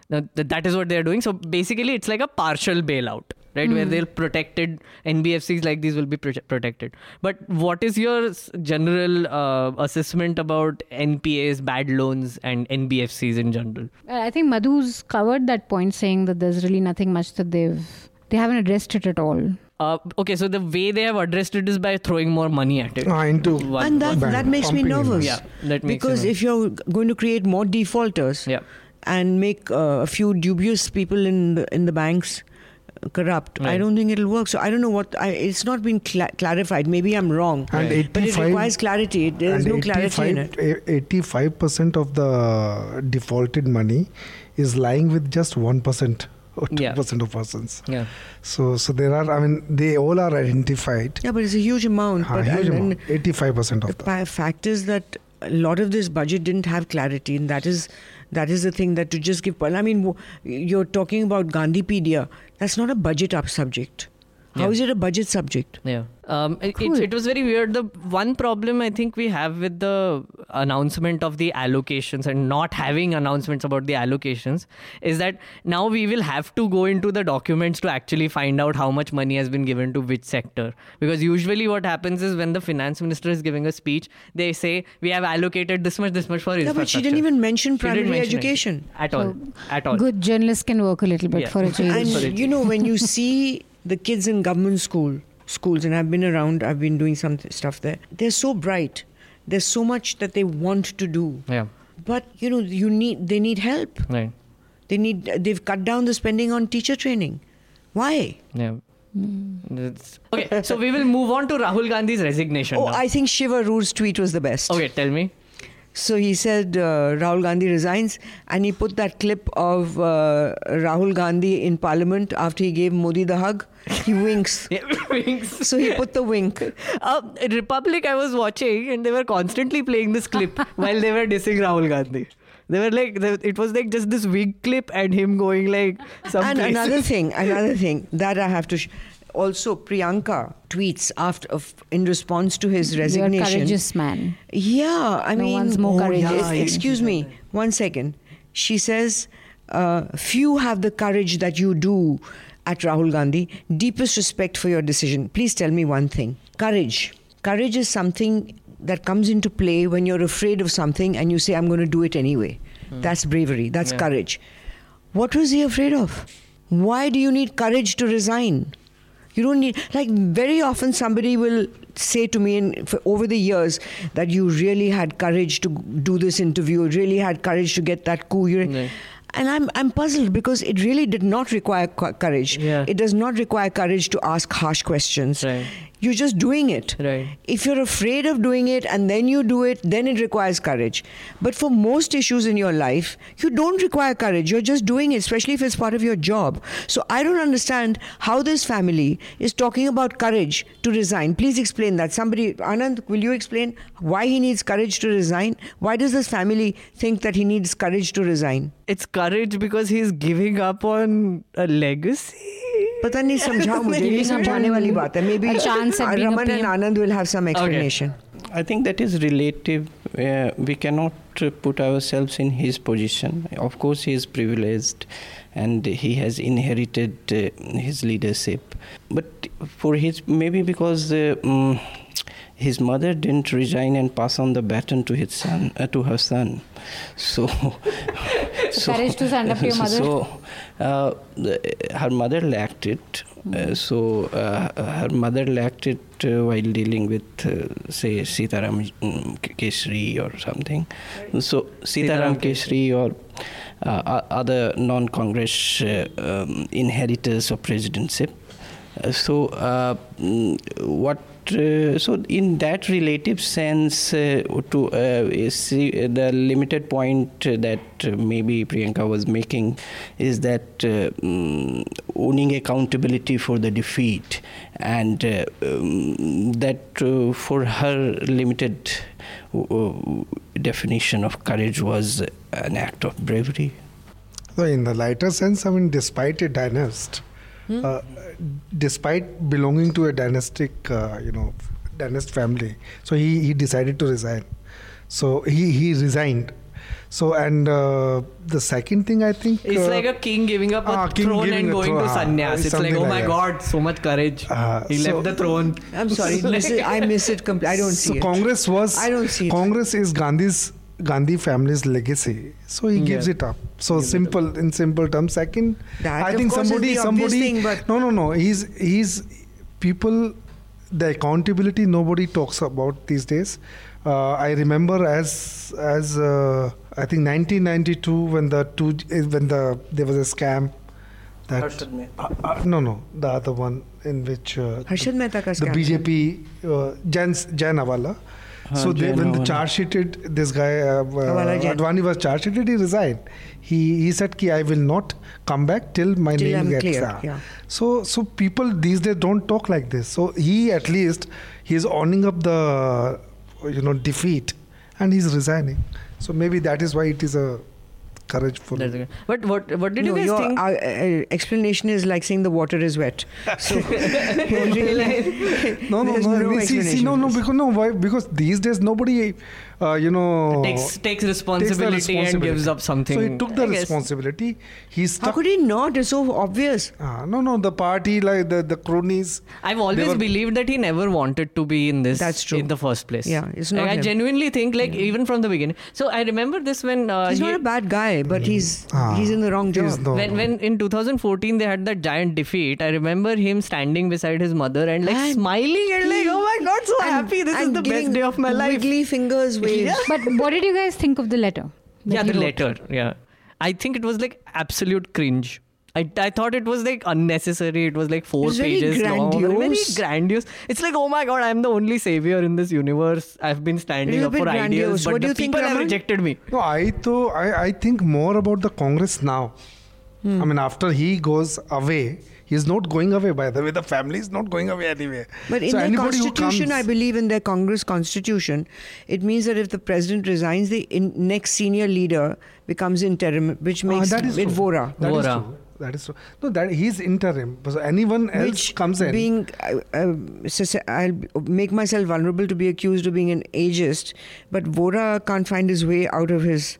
Now, th- that is what they're doing. So basically, it's like a partial bailout, right? Where they'll protected NBFCs like these will be prote- protected. But what is your general uh, assessment about NPAs, bad loans, and NBFCs in general? Uh, I think Madhu's covered that point, saying that there's really nothing much that they've they haven't addressed it at all. Uh, okay, so the way they have addressed it is by throwing more money at it. Ah, into One- and that, bank, that makes me pumping in. nervous. Yeah, that makes because you if you're going to create more defaulters Yeah. and make uh, a few dubious people in the, in the banks uh, corrupt, I don't think it'll work. So I don't know what I, it's not been cla- clarified. Maybe I'm wrong, And Right. but it requires clarity. There's no clarity in it. 85 percent of the defaulted money is lying with just one percent or two Yeah. percent of persons. Yeah. So, so there are. I mean, they all are identified. Yeah, but it's a huge amount. But huge amount. 85 percent the of that. pa- fact is that a lot of this budget didn't have clarity, and that is that is the thing that to just give. I mean, you're talking about Gandhipedia. That's not a budget up subject. How Yeah. is it a budget subject? Yeah. Um, it, Cool. it, it was very weird. The one problem I think we have with the announcement of the allocations and not having announcements about the allocations is that now we will have to go into the documents to actually find out how much money has been given to which sector. Because usually what happens is when the finance minister is giving a speech, they say we have allocated this much, this much for Yeah, infrastructure. but she didn't even mention She didn't primary mention it. education. at all. So, at all. Good journalists can work a little bit Yeah. for a change. And Sorry. you know, when you see the kids in government school schools, and I've been around, I've been doing some th- stuff there. They're so bright. There's so much that they want to do, Yeah. but you know, you need they need help. Right. They need they've cut down the spending on teacher training. Why? Yeah. Hmm. It's- Okay, so we will move on to Rahul Gandhi's resignation. Oh, now. I think Shiv Aroor's tweet was the best. Okay, tell me. So he said uh, Rahul Gandhi resigns, and he put that clip of uh, Rahul Gandhi in Parliament after he gave Modi the hug. He winks. Wings. So he put the wink. Uh, Republic, I was watching, and they were constantly playing this clip while they were dissing Rahul Gandhi. They were like, they, it was like just this wig clip and him going like some and places. another thing, another thing that I have to. Sh- also, Priyanka tweets after of, in response to his You're a resignation. courageous man. Yeah, I No mean, one's more Oh, courageous. yeah, excuse me, one second. She says, uh, few have the courage that you do at Rahul Gandhi. Deepest respect for your decision. Please tell me one thing courage. Courage is something that comes into play when you're afraid of something and you say, I'm going to do it anyway. That's bravery, that's Yeah. courage. What was he afraid of? Why do you need courage to resign? You don't need, like, very often somebody will say to me in, over the years that you really had courage to do this interview, really had courage to get that coup. Right. And I'm, I'm puzzled because it really did not require courage. Yeah. It does not require courage to ask harsh questions. Right You're just doing it. Right. If you're afraid of doing it and then you do it, then it requires courage. But for most issues in your life, you don't require courage. You're just doing it, especially if it's part of your job. So I don't understand how this family is talking about courage to resign. Please explain that. Somebody, Anand, will you explain why he needs courage to resign? Why does this family think that he needs courage to resign? It's courage because he's giving up on a legacy. पता नहीं समझाओ मुझे ये Giving up समझाने on वाली बात है maybe a chance at being a Raman and PM. Anand will have some explanation I think that is relative. Uh, we cannot uh, put ourselves in his position. Of course, he is privileged and he has inherited uh, his leadership. But for his, maybe because uh, mm, his mother didn't resign and pass on the baton to his son, uh, to her son. So, So courage to stand up to your mother. So, uh, the, her mother lacked it. Uh, so uh, her mother lacked it uh, while dealing with, uh, say, Sitaram mm, Kesri or something. So Sitaram Sitaram Kesri or uh, other non-Congress uh, um, inheritors of presidency. Uh, so uh, mm, what? Uh, so in that relative sense, uh, to uh, see the limited point uh, that uh, maybe Priyanka was making is that uh, mm, owning accountability for the defeat, and uh, um, that uh, for her limited uh, definition of courage was an act of bravery. So, in the lighter sense, I mean, despite a dynast, uh, despite belonging to a dynastic, uh, you know, dynast family, so he, he decided to resign. So he, he resigned. So and uh, the second thing I think It's uh, like a king giving up a ah, king throne and going throne, to ah, sannyas. It's like, oh like my that. god, so much courage. Ah, he so- left the throne. I'm sorry, this is, I miss it completely. I don't so see it. Congress was I don't see it. Congress is Gandhi's Gandhi family's legacy. So he gives Yeah. it up. So simple in simple terms. Second, That, I think somebody somebody thing, but- no no no he's he's people the accountability nobody talks about these days. Uh, I remember as as uh, I think 1992 when the two when the there was a scam that uh, uh, no no the other one in which uh, Harshad Mehta ka the. BJP uh, Jain Jain hawala. So they, when the charge sheeted this guy uh, uh, Advani was charge sheeted, he resigned. He he said ki I will not come back till my Till name I'm gets clear, ah." yeah. So so people these days don't talk like this. So he at least he is owning up the you know defeat and he's resigning. So maybe that is why it is a courageful. That's okay. But what what did no, you guys your think? uh, uh, explanation is like saying the water is wet. So, really, no, no, no. no see, see, no, no, because no, why? Because these days nobody, uh, you know, takes takes takes responsibility, and gives up something. So he took the I guess. responsibility. He How could he not? It's so obvious. Ah, no, no, the party, like the, the cronies. I've always were- believed that he never wanted to be in this That's true. in the first place. Yeah, it's Like, not I genuinely think like even from the beginning. So I remember this when uh, He's he, not a bad guy, but he's Ah, he's in the wrong job. no- when when in 2014 they had that giant defeat. I remember him standing beside his mother and like And smiling and like, oh my god, so And- happy! This is the best day of my life. Wiggly fingers waves. But what did you guys think of the letter? yeah, the wrote? letter. Yeah, I think it was like absolute cringe. I, I thought it was like unnecessary. It was like four It's very pages long. Very grandiose. grandiose. It's like, oh my god, I'm the only savior in this universe. I've been standing up for bit ideas, but What do the you think, people have rejected me. No, I though I, I think more about the Congress now. Hmm. I mean, after he goes away, he's not going away. By the way, the family is not going away anywhere. But in so their anybody who constitution, I believe in their Congress constitution, it means that if the president resigns, the in, next senior leader becomes interim, which Ah, makes that is it true. Vora. That is Vora. true. That is true. No, that he's interim. So anyone else which comes in. being uh, uh, I'll make myself vulnerable to be accused of being an ageist, but Vora can't find his way out of his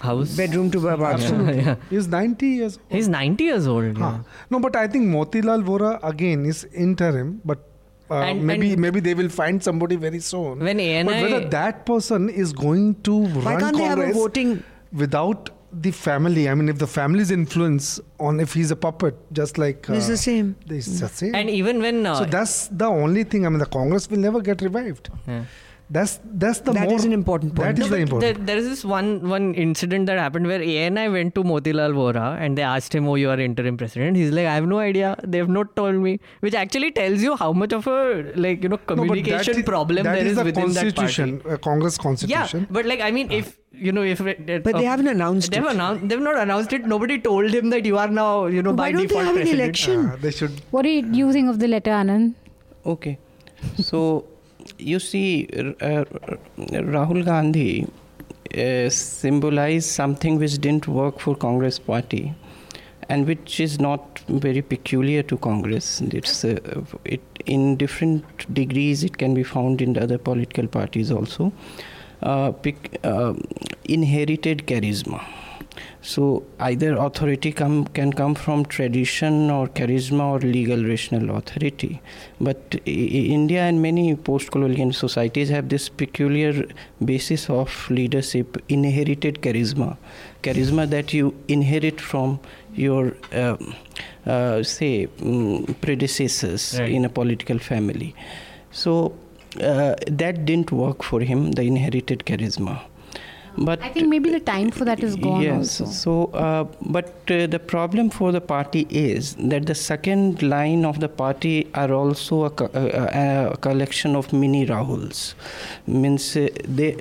house. bedroom to bathroom. Absolutely. Yeah. He's 90 years old. He's 90 years old. Huh. Yeah. No, but I think Motilal Vora again is interim, but uh, And- maybe and- maybe they will find somebody very soon. When ANI but whether that person is going to Why run can't they have a voting? without the family? I mean, if the family's influence on if he's a puppet, just like uh, It's the same. It's the same. and even when uh, so that's the only thing. I mean, the Congress will never get revived. Yeah. That's that's the That more is an important point. That is No, the important. There, there is this one one incident that happened where ANI went to Motilal Vora and they asked him, "Oh, you are interim president." He's like, "I have no idea. They have not told me," which actually tells you how much of a like you know No, but that communication is- problem that there is is the within that constitution, party. uh, Congress Yeah, constitution. but like I mean, if you know, if it, But they haven't announced they've it. announced, they've not announced it. Nobody told him that you are now you know Why by don't they default have an election? Uh, they should. What do you think of the letter, Anand? Okay. So you see, uh, Rahul Gandhi uh, symbolized something which didn't work for Congress party and which is not very peculiar to Congress. It's uh, it in different degrees. It can be found in the other political parties also. Uh, pic, uh, inherited charisma. So either authority come, can come from tradition or charisma or legal rational authority. But I- India and many post-colonial societies have this peculiar basis of leadership, inherited charisma, charisma that you inherit from your, um, uh, say, mm, predecessors Right. in a political family. So uh, that didn't work for him, the inherited charisma. But I think maybe the time for that is gone yes also. so uh, but uh, the problem for the party is that the second line of the party are also a, co- a, a collection of mini rahuls. Means uh, they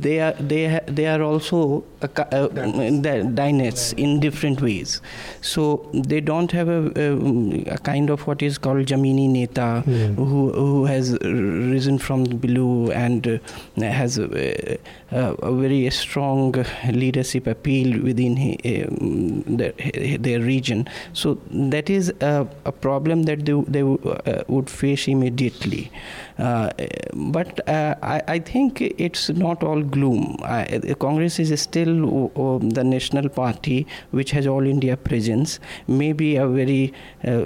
they are they ha- they are also a, co- uh, the dynasts in different ways. So they don't have a, a, a kind of what is called jamini neta who who has risen from below and uh, has a, very strong leadership appeal within he- um, their, their region. So that is a, a problem that they, they uh, would face immediately. Uh, but uh, I, I think it's not all gloom. I, Congress is still the national party which has all India presence, maybe a very uh,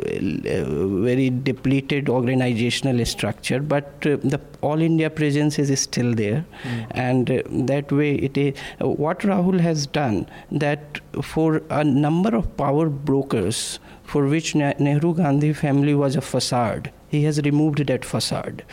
very depleted organizational structure, but uh, the all India presence is still there, and uh, that way it is. What Rahul has done that for a number of power brokers for which Nehru Gandhi family was a facade, he has removed that facade.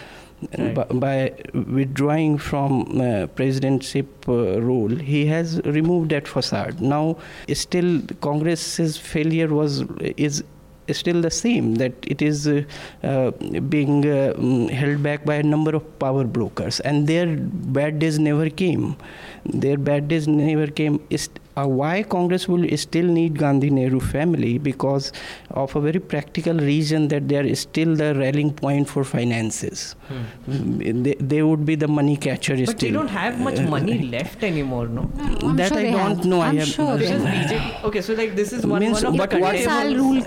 Right. By, by withdrawing from uh, presidentship uh, role, he has removed that facade. Now, still, Congress's failure was is still the same that it is uh, uh, being uh, mm, held back by a number of power brokers. And their bad days never came. Their bad days never came uh, why Congress will still need Gandhi Nehru family because of a very practical reason that they are still the rallying point for finances. Hmm. Mm, they, they would be the money catcher but still. Uh, uh, mm, they don't have much money left anymore, no? that sure I don't have. know. I'm I have sure. Okay, so like this is one, Means, one of what? what rule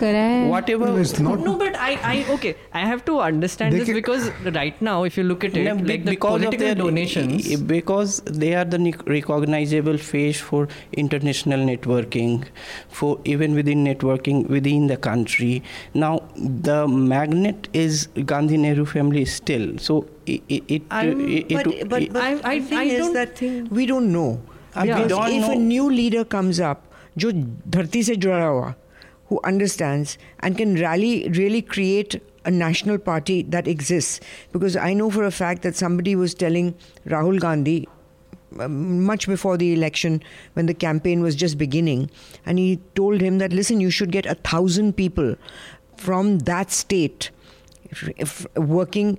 Whatever. No, it's not. No, but I, I okay. I have to understand this because right now, if you look at it, no, like because the political of their donations, because they are the recognizable face for inter international networking for even within networking within the country now the magnet is gandhi nehru family still so it it, it, I'm- it, But, it- but, it- but I- I- the thing I is don't- that thing we don't know. Uh, we Because don't if know. a new leader comes up, जो धरती से जुड़ा हुआ, who understands and can rally, really create a national party that exists. Because I know for a fact that somebody was telling Rahul Gandhi um, uh, much before the election when the campaign was just beginning and he told him that listen you should get a thousand people from that state if, if working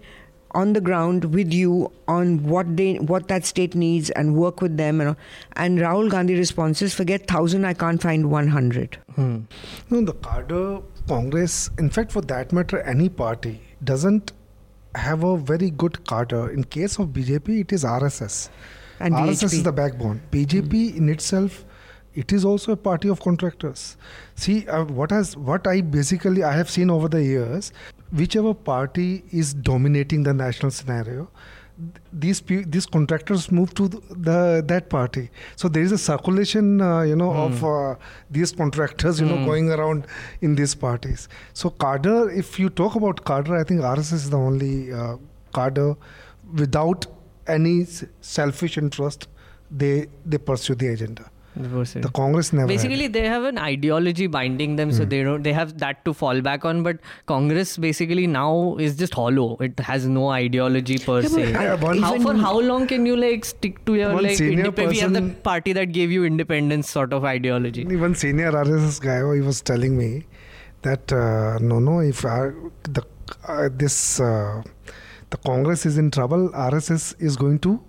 on the ground with you on what they what that state needs and work with them and, and Rahul Gandhi responses forget thousand I can't find 100 hmm. No, the cadre Congress, in fact, for that matter, any party doesn't have a very good cadre. In case of BJP, it is RSS. And RSS VHP. is the backbone. BJP in itself, it is also a party of contractors. See, uh, what has what I basically I have seen over the years, whichever party is dominating the national scenario, these these contractors move to the, the that party. So there is a circulation, uh, you know, of uh, these contractors, you know, Hmm. going around in these parties. So cadre, if you talk about cadre, I think RSS is the only uh, cadre without any selfish interest. They they pursue the agenda. The Congress never. basically it. they have an ideology binding them so Hmm. they don't they have that to fall back on but congress basically now is just hollow it has no ideology per Yeah, se Yeah, one- how for how long can you like stick to your One like senior indep- we have the party that gave you independence sort of ideology Even senior RSS guy, oh, he was telling me that uh, no, no, if I, the uh, this uh, the Congress is in trouble, RSS is going to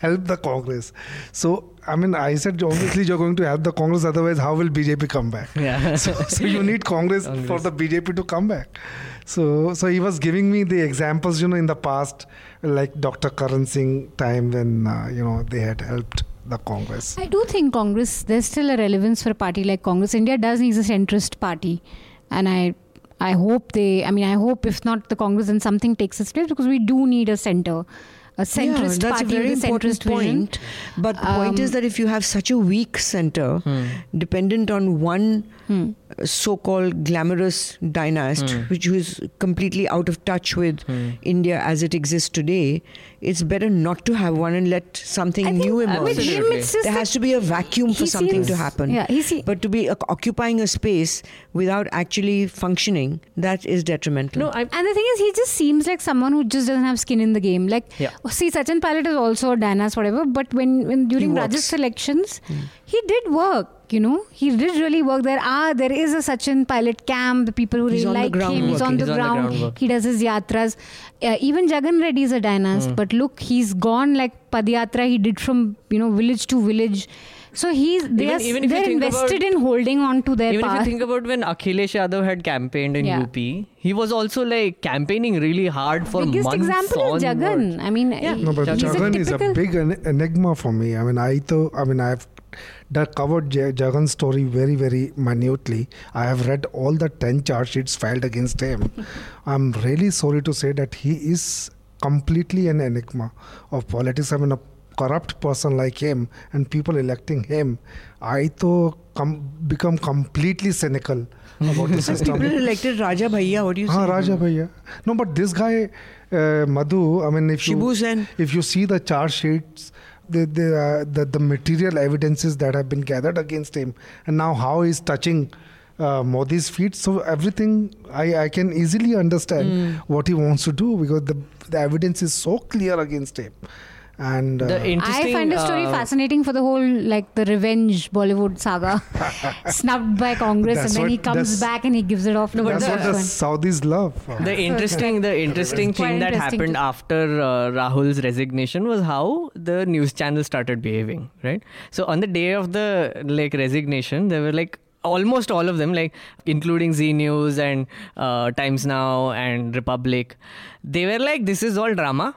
help the Congress. So I mean, I said obviously you're going to help the Congress, otherwise how will BJP come back? yeah so, so you need Congress, for the BJP to come back. So so he was giving me the examples, you know, in the past, like Dr. Karan Singh time when uh, you know they had helped the Congress. I do think Congress, there's still a relevance for a party like Congress. India does need a centrist party. And I I hope they, I mean, I hope if not the Congress, then something takes its place because we do need a center, a centrist yeah, that's party a very important centrist vision. point. But the point is Um, that if you have such a weak center, Hmm. dependent on one Hmm. uh, so-called glamorous dynast, Hmm. which is completely out of touch with Hmm. India as it exists today, it's better not to have one and let something I think new emerge. with him, it's just there has to be a vacuum for he something to happen. Yeah, he see, But to be oc- occupying a space without actually functioning, that is detrimental. no i And the thing is, he just seems like someone who just doesn't have skin in the game. Like, Yeah. see, Sachin Pilot is also a dynast, whatever. But when, when during works. Rajasthan elections, he did work. You know, he did really work. There are there is a Sachin Pilot camp. The people who He's really like him. He's on the He's on the ground. ground he does his yatras. Uh, even Jagan Reddy is a dynast. But look, he's gone like Padyatra. He did from you know village to village. So he's they Even- are even they're invested about- in holding on to their even if you think about when Akhilesh Yadav had campaigned in Yeah. UP, he was also like campaigning really hard for Biggest months example is onwards. Jagan. I mean, Yeah. No, but he's Jagan a is a big en- enigma for me. I mean, I thought, I mean, I've done, covered Jagan's story very, very minutely. I have read all the 10 charge sheets filed against him. I'm really sorry to say that he is completely an enigma of politics. I mean, a corrupt person like him and people electing him, I thought com- become completely cynical about the system. People elected Raja Bhaiya. What do you say? Ah, Raja Bhaiya. No, but this guy, uh, Madhu, I mean, if you Sen. if you see the charge sheets, the the, uh, the the material evidences that have been gathered against him, and now how he's touching uh, Modi's feet, so everything I, I can easily understand Hmm. what he wants to do because the the evidence is so clear against him, and uh, The interesting, I find the story uh, fascinating for the whole like the revenge Bollywood saga, snubbed by Congress, That's and then he comes back and he gives it off to but the that's what the- the. Saudis love. The interesting, the interesting Quite thing that interesting happened to- after uh, Rahul's resignation was how the news channel started behaving. Right. So on the day of the like resignation, there were like almost all of them, like including Zee News and uh, Times Now and Republic, they were like, "This is all drama."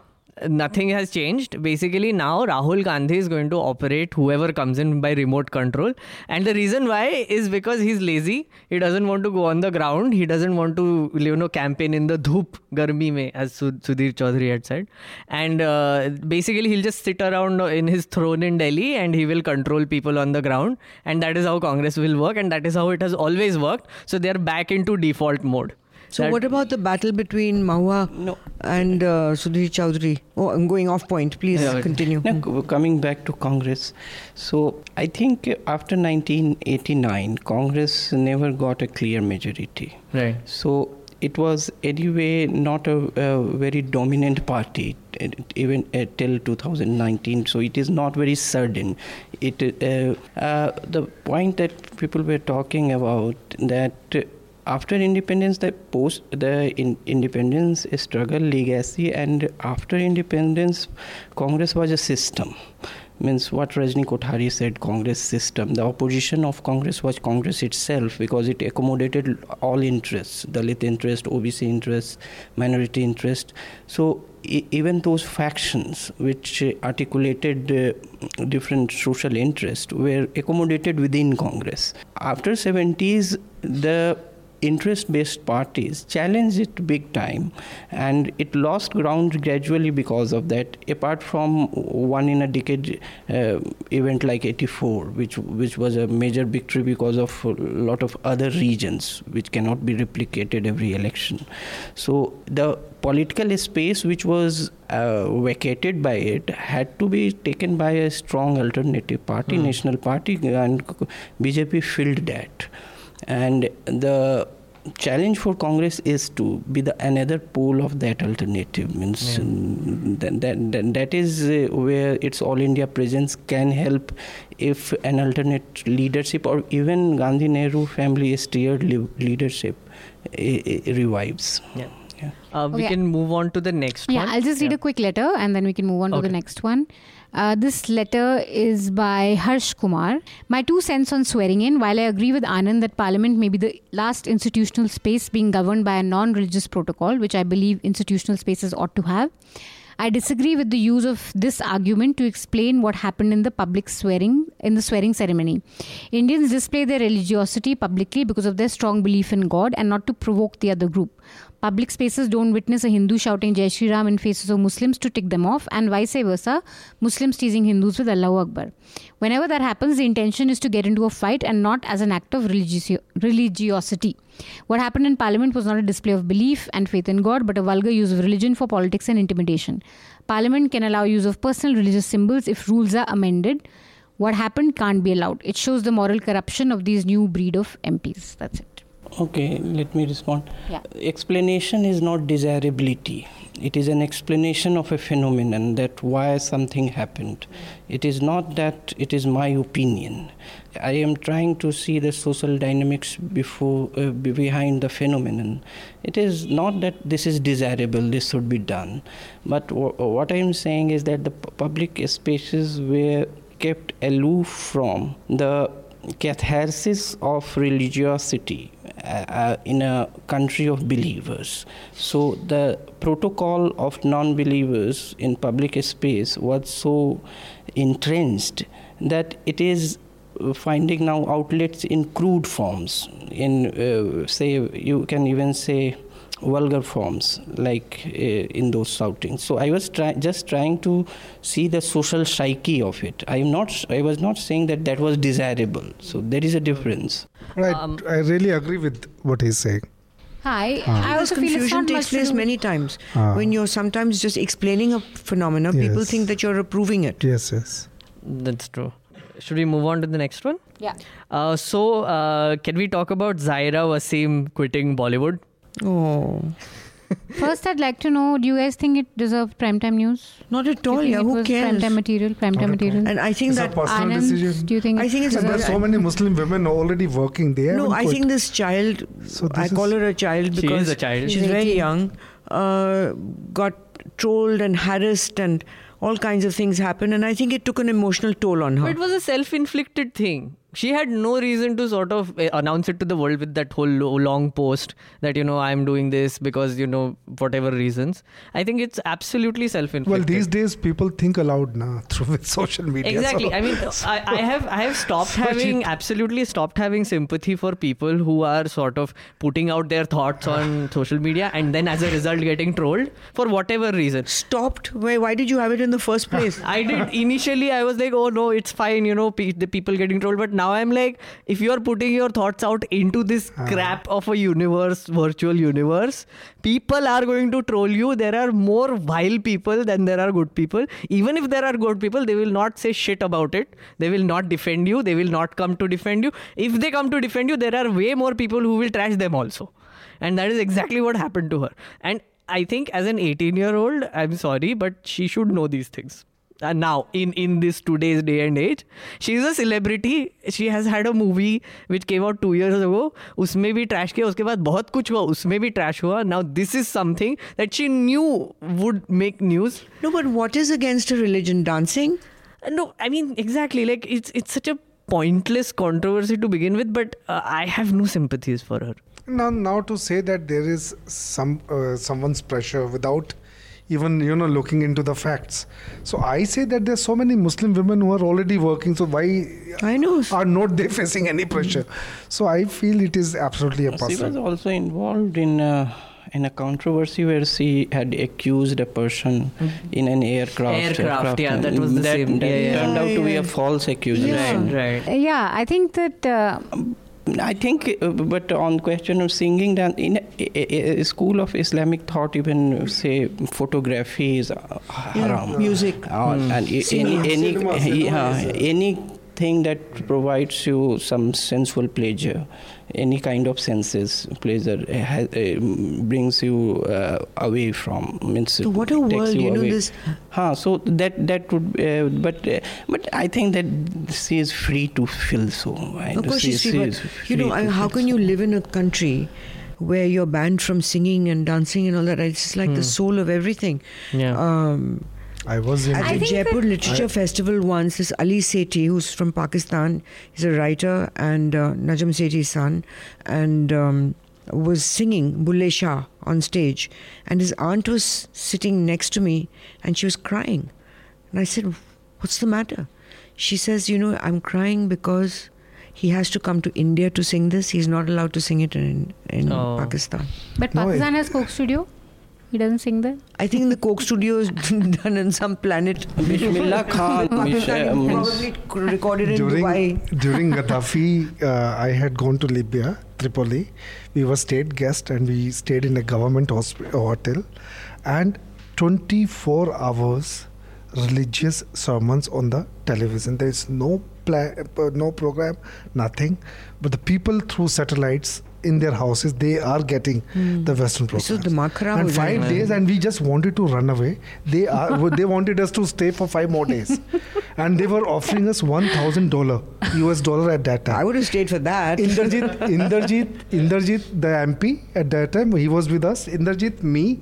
Nothing has changed. Basically, now Rahul Gandhi is going to operate whoever comes in by remote control. And the reason why is because he's lazy. He doesn't want to go on the ground. He doesn't want to, you know, campaign in the dhoop, garmi mein, as Sud- Sudhir Chaudhary had said. And uh, basically, he'll just sit around in his throne in Delhi and he will control people on the ground. And that is how Congress will work. And that is how it has always worked. So they're back into default mode. So what about the battle between Mahua No. and uh, Sudhir Chaudhary? Oh, I'm going off point. Please Yeah, continue. Now, c- coming back to Congress, so I think after 1989, Congress never got a clear majority. Right. So it was anyway not a, a very dominant party uh, even uh, till 2019. So it is not very certain. It uh, uh, the point that people were talking about that. After independence, the post the in, independence struggle legacy, and after independence, Congress was a system means what Rajni Kothari said Congress system. The opposition of Congress was Congress itself because it accommodated all interests, Dalit interest, OBC interest, minority interest. So e- even those factions which articulated uh, different social interests were accommodated within Congress. After 70s, the interest based parties challenged it big time and it lost ground gradually because of that apart from one in a decade uh, event like 84 which which was a major victory because of a lot of other regions which cannot be replicated every election so the political space which was uh, vacated by it had to be taken by a strong alternative party mm. national party and bjp filled that and the challenge for congress is to be the another pole of that alternative means yeah. that, that, that, that is uh, where its all india presence can help if an alternate leadership or even gandhi nehru family steered leadership uh, revives yeah uh, we can move on to the next yeah, one. Yeah, I'll just read yeah. a quick letter and then we can move on okay. to the next one. Uh, this letter is by Harsh Kumar. My two cents on swearing in. While I agree with Anand that Parliament may be the last institutional space being governed by a non religious protocol, which I believe institutional spaces ought to have, I disagree with the use of this argument to explain what happened in the public swearing in the swearing ceremony. Indians display their religiosity publicly because of their strong belief in God and not to provoke the other group. Public spaces don't witness a Hindu shouting Jai Shri Ram in faces of Muslims to tick them off, and vice versa, Muslims teasing Hindus with Allahu Akbar. Whenever that happens, the intention is to get into a fight and not as an act of religiosity. What happened in Parliament was not a display of belief and faith in God, but a vulgar use of religion for politics and intimidation. Parliament can allow use of personal religious symbols if rules are amended. What happened can't be allowed. It shows the moral corruption of these new breed of MPs. That's it. Okay, let me respond. Yeah. Explanation is not desirability. It is an explanation of a phenomenon that why something happened. It is not that it is my opinion. I am trying to see the social dynamics before uh, behind the phenomenon. It is not that this is desirable, this should be done. But w- what I am saying is that the p- public spaces were kept aloof from the catharsis of religiosity uh, uh, in a country of believers. So the protocol of non believers in public space was so entrenched that it is finding now outlets in crude forms in uh, say you can even say vulgar forms like uh, in those shoutings so i was try- just trying to see the social psyche of it i am not i was not saying that that was desirable so there is a difference right um, i really agree with what he's saying Hi, I also confusion takes place many times when you're sometimes just explaining a phenomenon. Yes. People think that you're approving it. Yes, yes, that's true. Should we move on to the next one? Yeah. Uh, so, uh, can we talk about Zaira Wasim quitting Bollywood? Oh. First, I'd like to know: Do you guys think it deserves primetime news? Not at all. Yeah, who cares? Primetime material. Primetime material. And I think it's that a personal Anand, decision. Do you think? I think it's. There are so many Muslim women already working there. No, I think this child. So this I call her a child because she is a child. She's very young. Uh, got trolled and harassed and all kinds of things happened and i think it took an emotional toll on her but it was a self-inflicted thing she had no reason to sort of eh, announce it to the world with that whole long post that you know i'm doing this because you know whatever reasons. I think it's absolutely self-inflicted. Well these days people think aloud now through with social media exactly. So. i mean I, I, have i have stopped so having absolutely stopped having sympathy for people who are sort of putting out their thoughts on social media and then as a result getting trolled for whatever reason. Stopped? Why why did you have it in the first place? I did. Initially i was like oh no it's fine you know the people getting trolled but now I'm like, if you're putting your thoughts out into this uh. crap of a universe, virtual universe, people are going to troll you. There are more vile people than there are good people. Even if there are good people, they will not say shit about it. They will not defend you. They will not come to defend you. If they come to defend you, there are way more people who will trash them also. And that is exactly what happened to her. And I think as an 18 year old, I'm sorry, but she should know these things uh, now in in this today's day and age she's a celebrity she has had a movie which came out 2 years ago उसमें भी trash किया उसके बाद बहुत कुछ हुआ उसमें भी ट्रैश हुआ now this is something that she knew would make news no but what is against a religion dancing uh, no i mean exactly like it's it's such a pointless controversy to begin with but uh, i have no sympathies for her now now to say that there is some uh, someone's pressure without even you know looking into the facts. So I say that there's so many Muslim women who are already working. So why I know. are not they facing any pressure? So I feel it is absolutely a She was also involved in a, in a controversy where she had accused a person in an aircraft. Aircraft, yeah, that was the that, same. That Yeah, yeah. turned out to be a false accusation. Right, right. Uh, yeah, I think that. Uh, I think, uh, but on question of singing, then in a, a, school of Islamic thought, even say photography is uh, haram. music. Uh, and Cinema. any any Cinema, cinema yeah, uh, anything that provides you some sensual pleasure, any kind of senses pleasure uh, uh, brings you uh, away from means So what a world, you know, away. this Huh, so that that would, uh, but uh, but I think that she is free to feel so. Right? Of course, She- you see, she but is you know, I, to how can so. you live in a country where you're banned from singing and dancing and all that? It's just like the soul of everything. Yeah. Um, I was in. at the Jaipur Literature Festival once, this Ali Sethi, who's from Pakistan, he's a writer, and uh, Najam Sethi's son, and um, was singing Bulle Shah on stage. And his aunt was sitting next to me, and she was crying. And I said, What's the matter? She says, You know, I'm crying because he has to come to India to sing this. He's not allowed to sing it in, in Oh. Pakistan. but No, Pakistan has Coke Studio. He doesn't sing there. I think the Coke studio is done in some planet. Bismillah Khan, Mish- Pakistan uh, probably recorded in during Dubai. during Gaddafi, uh, I had gone to Libya, Tripoli. We were state guest and we stayed in a government hosp- hotel, and 24 hours religious sermons on the television. There is no pla- uh, no program, nothing. But the people through satellites in their houses they are getting mm. the western programs. and five days and we just wanted to run away. They are they wanted us to stay for five more days. And they were offering us $1000 us dollar at that time. I would have stayed for that. Inderjit inderjit inderjit the mp at that time he was with us. Inderjit me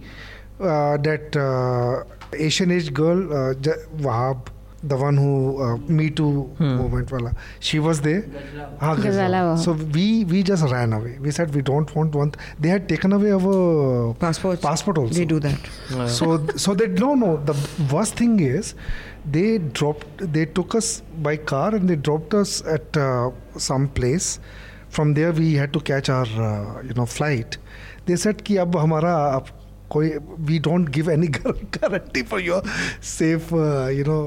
uh, that uh, asian age girl uh, Wahab the one who uh, Me Too hmm. movement wala. She was there. Ghazala. Ah, so we we just ran away. We said we don't want one. They had taken away our passport. Passport also. They do that. Yeah. So so they no no. The worst thing is they dropped. They took us by car and they dropped us at uh, some place. From there we had to catch our uh, you know flight. They said ki ab hamara कोई we don't give any guarantee for your safe you know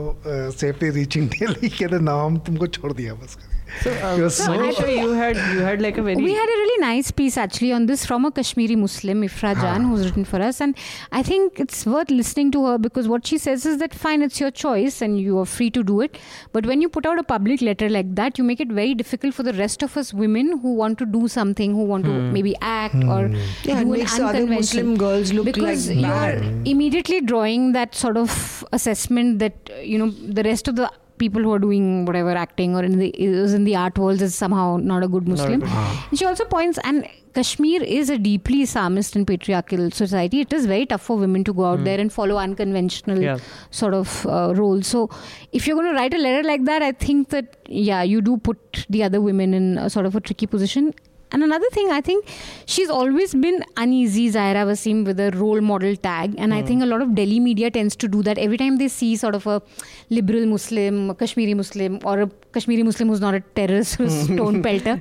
safety reaching daily के नाम तुमको छोड़ दिया बस। कर So, You're uh, so so- Anisha, you had you had like a very We had a really nice piece actually on this from a Kashmiri Muslim, Ifra Jan, who's written for us. And I think it's worth listening to her because what she says is that fine, it's your choice and you are free to do it. But when you put out a public letter like that, you make it very difficult for the rest of us women who want to do something, who want to hmm. maybe act or hmm. Yeah, it do an makes the other Muslim girls look because like you're immediately drawing that sort of assessment that you know the rest of the people who are doing whatever acting or in the is in the art world is somehow not a good Muslim. And she also points and Kashmir is a deeply Islamist and patriarchal society. It is very tough for women to go out there and follow unconventional Yeah. sort of uh, roles. So if you're going to write a letter like that, I think that yeah, you do put the other women in a sort of a tricky position. And another thing, I think she's always been uneasy, Zaira Wasim, with a role model tag. And I hmm. think a lot of Delhi media tends to do that every time they see sort of a liberal Muslim, a Kashmiri Muslim, or a Kashmiri Muslim who's not a terrorist, who's stone pelter.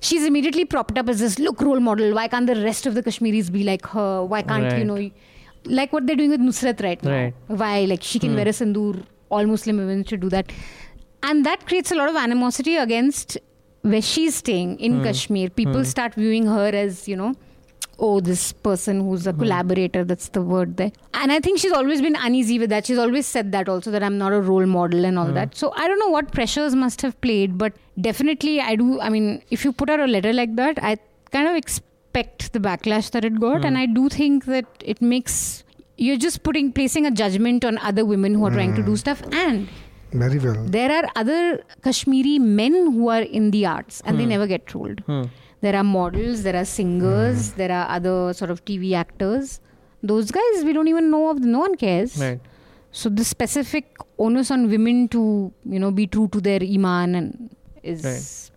She's immediately propped up as this look role model. Why can't the rest of the Kashmiris be like her? Why can't, you know, like what they're doing with Nusrat right now? Right. Why? Like she can hmm. wear a sindoor, all Muslim women should do that. And that creates a lot of animosity against where she's staying in hmm. Kashmir. People hmm. start viewing her as, you know, oh, this person who's a hmm. collaborator, that's the word there. And I think she's always been uneasy with that. She's always said that also, that I'm not a role model and all that. So I don't know what pressures must have played, but definitely I do. I mean, if you put out a letter like that, I kind of expect the backlash that it got. And I do think that it makes. You're just putting placing a judgment on other women who are trying to do stuff, and Very well. there are other Kashmiri men who are in the arts and they hmm. never get trolled. Hmm. There are models, there are singers, hmm. there are other sort of TV actors. Those guys we don't even know of. No one cares. right. So the specific onus on women to you know be true to their iman and is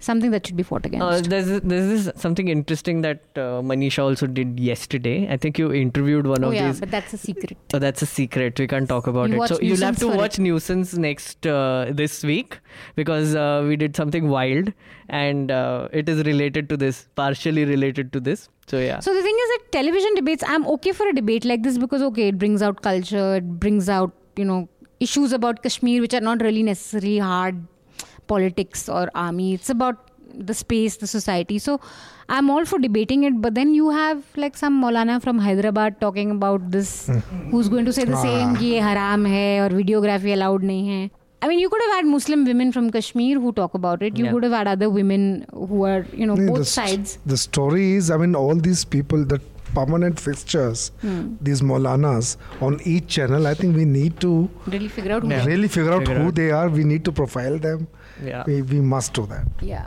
something that should be fought against. Uh, there's this something interesting that uh, Manisha also did yesterday. I think you interviewed one oh of Oh yeah, these. but that's a secret. Oh, that's a secret. We can't talk about You it. So you'll have to watch it. Newsance next uh, this week because uh, we did something wild and uh, it is related to this, partially related to this. So yeah. So the thing is that television debates, I'm okay for a debate like this because okay, it brings out culture, it brings out you know issues about Kashmir which are not really necessarily hard politics or army it's about the space the society so i'm all for debating it but then you have like some molana from hyderabad talking about this hmm. who's going to say the ah. same ki haram hai or videography allowed nahi hai I mean, you could have had Muslim women from Kashmir who talk about it. You yeah. could have had other women who are, you know, both the, sides. The story is, I mean, all these people, the permanent fixtures, hmm. these Maulanas on each channel. I think we need to really figure out who, really figure out figure who they are. We need to profile them yeah. we, we must do that. Yeah.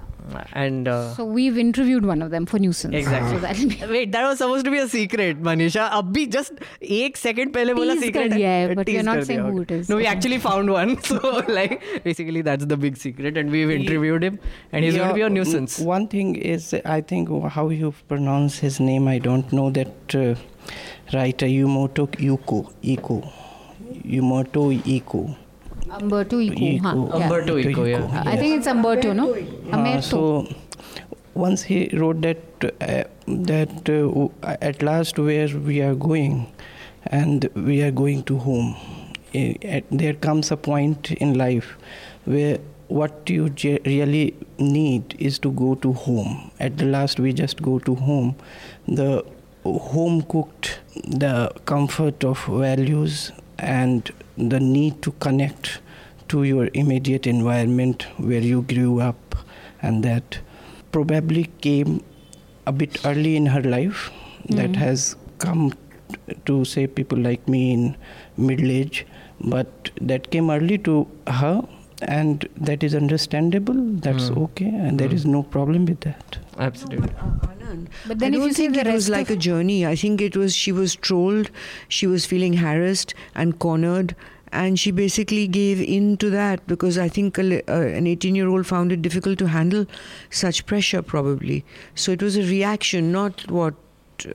And uh, so we've interviewed one of them for Newsance. Exactly. So that Wait, that was supposed to be a secret, Manisha. Abhi just एक second पहले बोला secret. yeah but we're not saying who it is. No, we actually found one. So like basically that's the big secret, and we've interviewed him, and he's yeah, going to be a nuisance. One thing is, I think how you pronounce his name, I don't know that uh, writer Yumoto Yuko Iko Yumoto Iko. Umberto Eco. Eco. Huh, yeah. Umberto Eco, yeah. I think it's Umberto, no? Uh, so once he wrote that uh, that uh, at last where we are going, and we are going to home. Eh, at- there comes a point in life where what you ge- really need is to go to home. At the last, we just go to home. The home cooked, the comfort of values, and the need to connect to your immediate environment where you grew up, and that probably came a bit early in her life. That Mhm. has come to say people like me in middle age, but that came early to her, and that is understandable. That's Mm. okay, and there Mm. is no problem with that. Absolutely. But I then if don't think it was like a journey. I think it was she was trolled, she was feeling harassed and cornered, and she basically gave in to that because I think a, uh, an 18 year old found it difficult to handle such pressure, probably. So it was a reaction, not what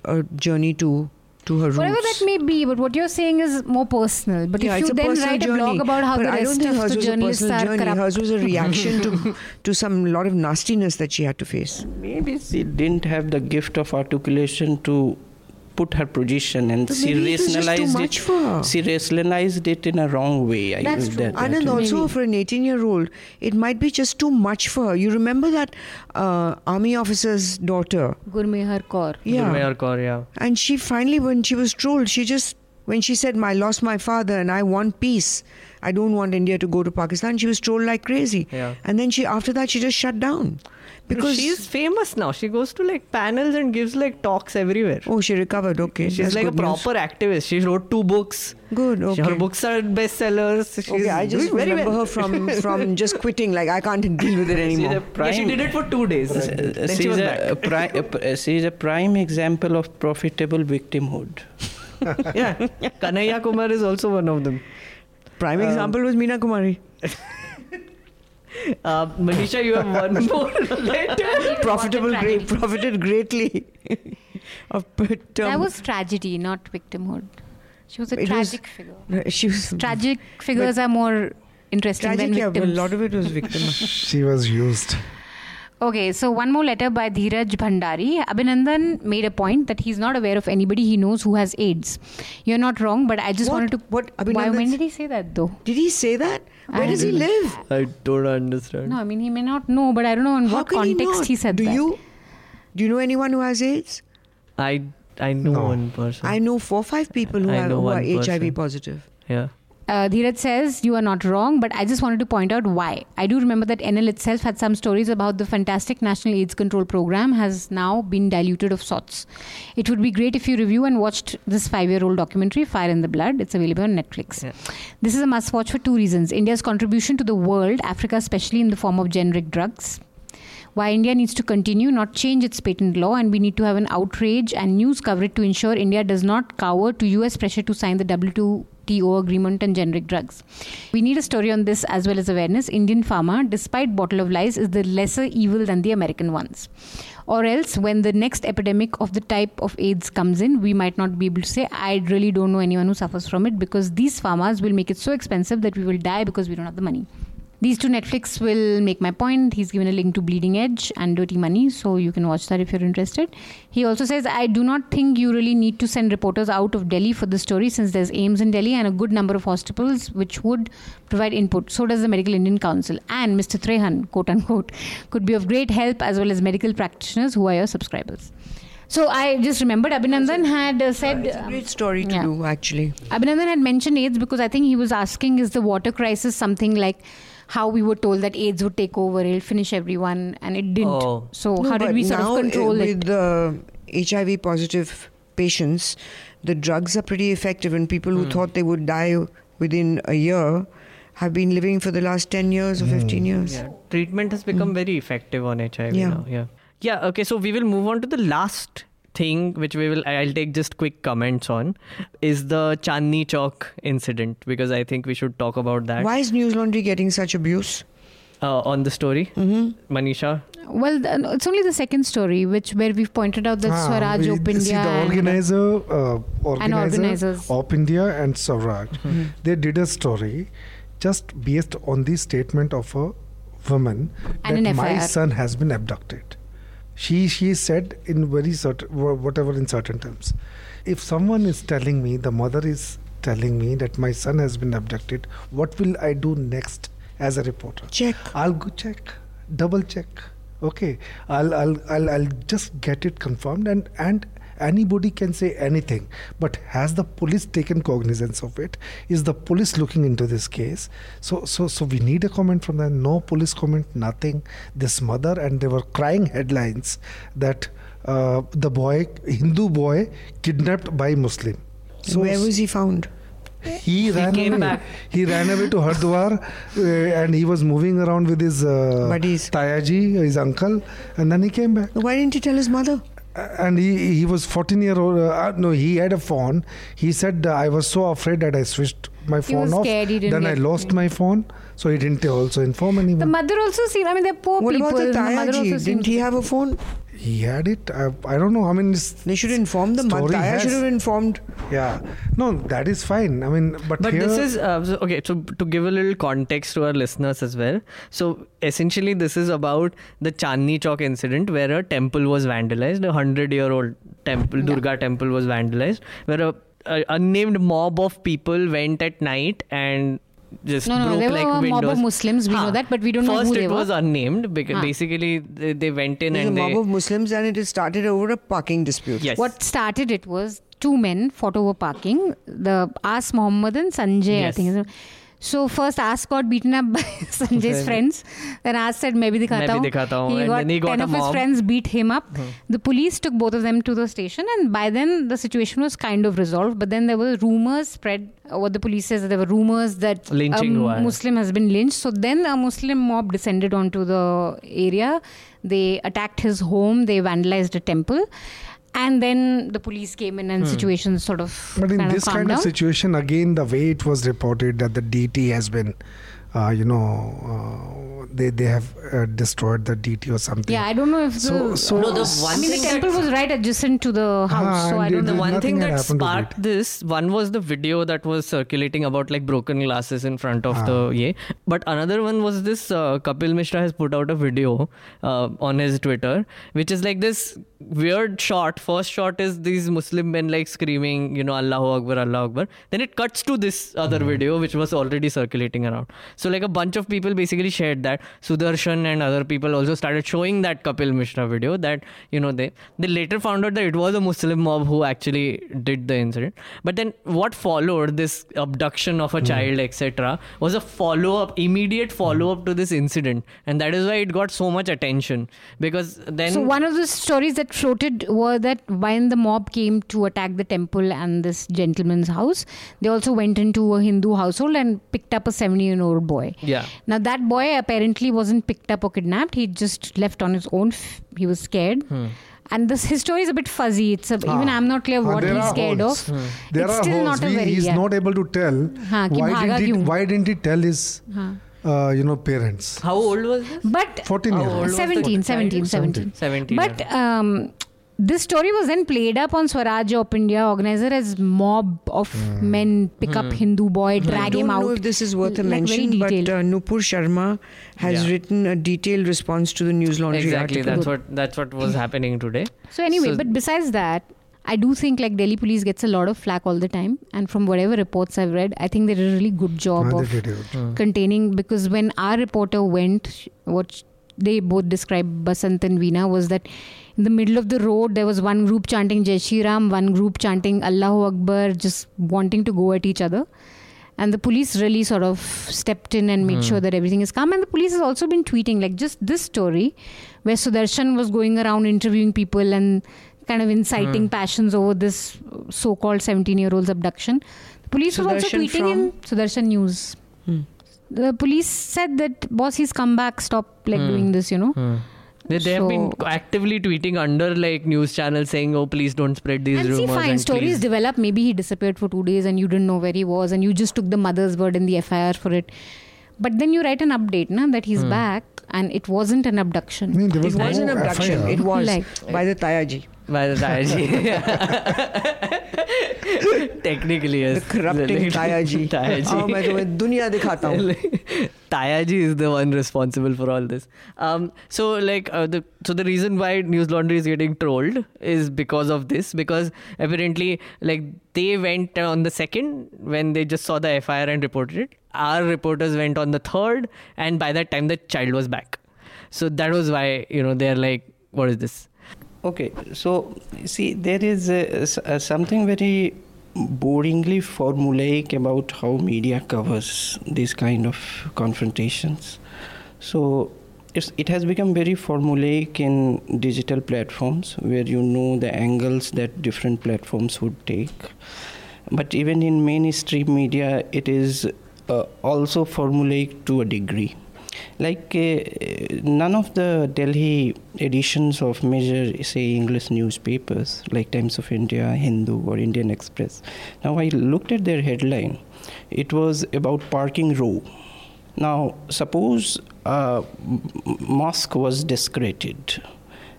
a journey to to her roots. Whatever that may be, but what you're saying is more personal. But yeah, if you then write journey. a blog about how but the I don't rest think of hers the was a journalists personal are journey. corrupt. Hers was a reaction to to some lot of nastiness that she had to face. Maybe she didn't have the gift of articulation to put her position, and But she maybe it was just too rationalized it. She rationalized it in a wrong way. I That's true. that- that Anand, way. also for an 18 year old, it might be just too much for her. You remember that uh, army officer's daughter? Gurmehar Kaur. Yeah. Gurmehar Kaur, yeah. And she finally, when she was trolled, she just, when she said, I lost my father and I want peace, I don't want India to go to Pakistan, she was trolled like crazy. Yeah. And then she, after that, she just shut down. Because she's famous now. She goes to like panels and gives like talks everywhere. Oh, she recovered. Okay. She's that's like a good news. proper activist. She wrote two books. Good. Okay. Her books are bestsellers. She's okay, I just doing remember well. her from from just quitting. Like I can't deal with it She's anymore. a Yeah, she did it for two days. uh, then she she's was a, back. a pri- a p- uh, she's a prime example of profitable victimhood. yeah, Kanhaiya Kumar is also one of them. Prime Um, example was Meena Kumari. Uh, Manisha, you have one more letter. Profitable, great, profited greatly. of but, That was tragedy, not victimhood. She was a It was- tragic figure. she was Tragic figures are more interesting tragic. than Yeah, but a lot of it was victim. She was used. Okay, so one more letter by Dheeraj Bhandari. Abhinandan made a point that he's not aware of anybody he knows who has AIDS. You're not wrong, but I just What? wanted to. What? Why, when did he say that though? Did he say that? Where I does he live? I don't understand. No, I mean, he may not know, but I don't know in How what can context he, not? he, said Do that. you? Do you know anyone who has AIDS? I I know No. one person. I know four, five people who, I have, know who are one HIV positive. yeah. Uh, Dheeraj says, You are not wrong, but I just wanted to point out why. I do remember that NL itself had some stories about the fantastic National AIDS Control Program has now been diluted of sorts. It would be great if you review and watched this five year old documentary, Fire in the Blood. It's available on Netflix. Yeah. This is a must watch for two reasons India's contribution to the world, Africa especially in the form of generic drugs. Why India needs to continue, not change its patent law, and we need to have an outrage and news coverage to ensure India does not cower to US pressure to sign the WTO WTO agreement on generic drugs. We need a story on this as well as awareness. Indian pharma, despite bottle of lies, is the lesser evil than the American ones. Or else, when the next epidemic of the type of AIDS comes in, we might not be able to say, I really don't know anyone who suffers from it because these pharmas will make it so expensive that we will die because we don't have the money. These two Netflix will make my point. He's given a link to Bleeding Edge and Dirty Money, so you can watch that if you're interested. He also says, I do not think you really need to send reporters out of Delhi for the story since there's AIIMS in Delhi and a good number of hospitals which would provide input. So does the Medical Indian Council. And Mr. Trehan, quote unquote, could be of great help as well as medical practitioners who are your subscribers. So I just remembered Abhinandan had uh, said. It's a great story to yeah. do, actually. Abhinandan had mentioned AIDS because I think he was asking, is the water crisis something like how we were told that AIDS would take over, it'll finish everyone, and it didn't. Oh. So No, how did we sort now, of uh, control with it? the HIV positive patients, the drugs are pretty effective, and people Hmm. who thought they would die within a year have been living for the last 10 years or 15 years. Yeah, treatment has become very effective on HIV Yeah. now. Yeah. Yeah. Okay. So we will move on to the last thing, which we will. I'll take just quick comments on, is the Chandni Chowk incident because I think we should talk about that Why is Newslaundry getting such abuse? uh, on the story. Mm-hmm. Manisha. Well, it's only the second story, which where we've pointed out that Ah, Swaraj we- OpIndia See, the and- organizer, uh, organizer organizers. OpIndia and Swaraj, Mm-hmm. they did a story just based on the statement of a woman And that an my son has been abducted. She she said in very certain whatever in certain terms. If someone is telling me, the mother is telling me that my son has been abducted, what will I do next as a reporter? Check. I'll go check, double check. Okay, I'll I'll I'll, I'll just get it confirmed and and anybody can say anything. But has the police taken cognizance of it? Is the police looking into this case? So so so we need a comment from them. No police comment, nothing. This mother and they were crying headlines that uh, the boy Hindu boy kidnapped by Muslim. So Where was he found? he ran came away. back. He ran away to Hardwar uh, and he was moving around with his uh, Buddies. Tayaji, his uncle, and then he came back. Why didn't he tell his mother? And he he was 14 year old. Uh, uh, no, he had a phone. He said uh, I was so afraid that I switched my He phone off. scared, then I get- lost my phone, so he didn't also inform anyone The mother also seemed. I mean, they're poor What people. about the mother also Tayaji? Didn't he have a phone? He had it. I, I don't know. I mean, They should inform the mother. Story Taya has- should have informed. yeah. No, that is fine. I mean, but But here, this is uh, so- okay. So to give a little context to our listeners as well. So essentially, this is about the Chandni Chowk incident where a temple was vandalized. A hundred-year-old temple, Durga temple, was vandalized, where a, a unnamed mob of people went at night and just No, no, broke there were like a mob of Muslims, we know that, but we don't know First who they it was unnamed because Huh. basically they, they went in There's a and mob they of Muslims and it started over a parking dispute. yes. What started it was two men fought over parking. The Aas Mohammed and Sanjay, I think. So first Aas got beaten up by Sanjay's friends. Then Aas said, maybe hu. dikhata hu. He And got then he got ten of his friends beat him up. The police took both of them to the station, and by then the situation was kind of resolved. But then there were rumors spread. uh, What the police says that there were rumors that Lynching a. Muslim has been lynched. So then a Muslim mob descended onto the area. They attacked his home. They vandalized a temple. And then the police came in and hmm. situation sort of But in kind this of calmed kind of down. situation, again, the way it was reported that the DT has been, uh, you know, uh, they they have uh, destroyed the DT or something. Yeah, I don't know if the. So- so- No, the I mean, the temple was right adjacent to the house, Ah, so I don't it- the one thing that sparked this one was the video that was circulating about like broken glasses in front of the yeah but another one was this uh, kapil mishra has put out a video uh, on his twitter which is like this weird shot. First shot is these muslim men like screaming you know allahu akbar allahu akbar. Then it cuts to this other video which was already circulating around. So like a bunch of people basically shared that. Sudarshan and other people also started showing that kapil mishra video that you know they they later found out that it was a muslim mob who actually did the incident. But then what followed this abduction of a hmm. child etc was a follow up immediate follow up to this incident. And that is why it got so much attention. Because then So one of the stories that floated were that when the mob came to attack the temple and this gentleman's house, they also went into a Hindu household and picked up a seven-year-old boy. Yeah. Now that boy apparently wasn't picked up or kidnapped. He just left on his own. He was scared. Hmm and this his story is a bit fuzzy. It's a, ah. even I'm not clear ah, what he's scared holes. of. Hmm. There it's are still holes. not a very. He's yeah. not able to tell. Haan, why, didn't he, why didn't he tell his? Uh, you know, parents. How old was this? But 14 years. 17, 17, 17, 17. 17. But um, this story was then played up on Swaraj of India. Organizer as mob of Hmm. men pick up Hindu boy, I drag don't him out. know if this is worth a like mention, but uh, Nupur Sharma has Yeah. written a detailed response to the Newslaundry Exactly. article. That's what that's what was happening today. So anyway, So- but besides that, I do think like Delhi police gets a lot of flack all the time, and from whatever reports I've read, I think they did a really good job of they containing because when our reporter went, what they both described, Basant and Veena, was that in the middle of the road there was one group chanting Jai Shri Ram, one group chanting Allahu Akbar, just wanting to go at each other. And the police really sort of stepped in and made sure that everything is calm. And the police has also been tweeting, like just this story, where Sudarshan was going around interviewing people and kind of inciting passions over this so called 17 year old's abduction. The police was also tweeting from? in Sudarshan News. Hmm. The police said that, boss, he's come back, stop like Hmm. doing this, you know. They, they have been actively tweeting under like news channels saying, "Oh, please don't spread these and see, rumors." fine, and stories please- develop. Maybe he disappeared for two days and you didn't know where he was and you just took the mother's word in the FIR for it. But then you write an update, na, that he's hmm. back and it wasn't an I abduction. mean, there It was was an abduction. FIR. It was Like- by the Tayaji. Taiaji. Technically, yes. The corrupting Taiaji. Taiaji. Oh, मैं तुम्हें दुनिया दिखाता हूँ. Tayaji is the one responsible for all this. Um, so like uh, the so the reason why Newslaundry is getting trolled is because of this because apparently like they went on the second when they just saw the FIR and reported it. Our reporters went on the third, and by that time the child was back. So that was why you know they're like, what is this? Okay, so see, there is something very boringly formulaic about how media covers these kind of confrontations. So it has become very formulaic in digital platforms where you know the angles that different platforms would take. But even in mainstream media, it is uh, also formulaic to a degree. Like uh, none of the Delhi editions of major, say, English newspapers like Times of India, Hindu, or Indian Express. Now I looked at their headline. It was about parking row. Now suppose a m- mosque was desecrated.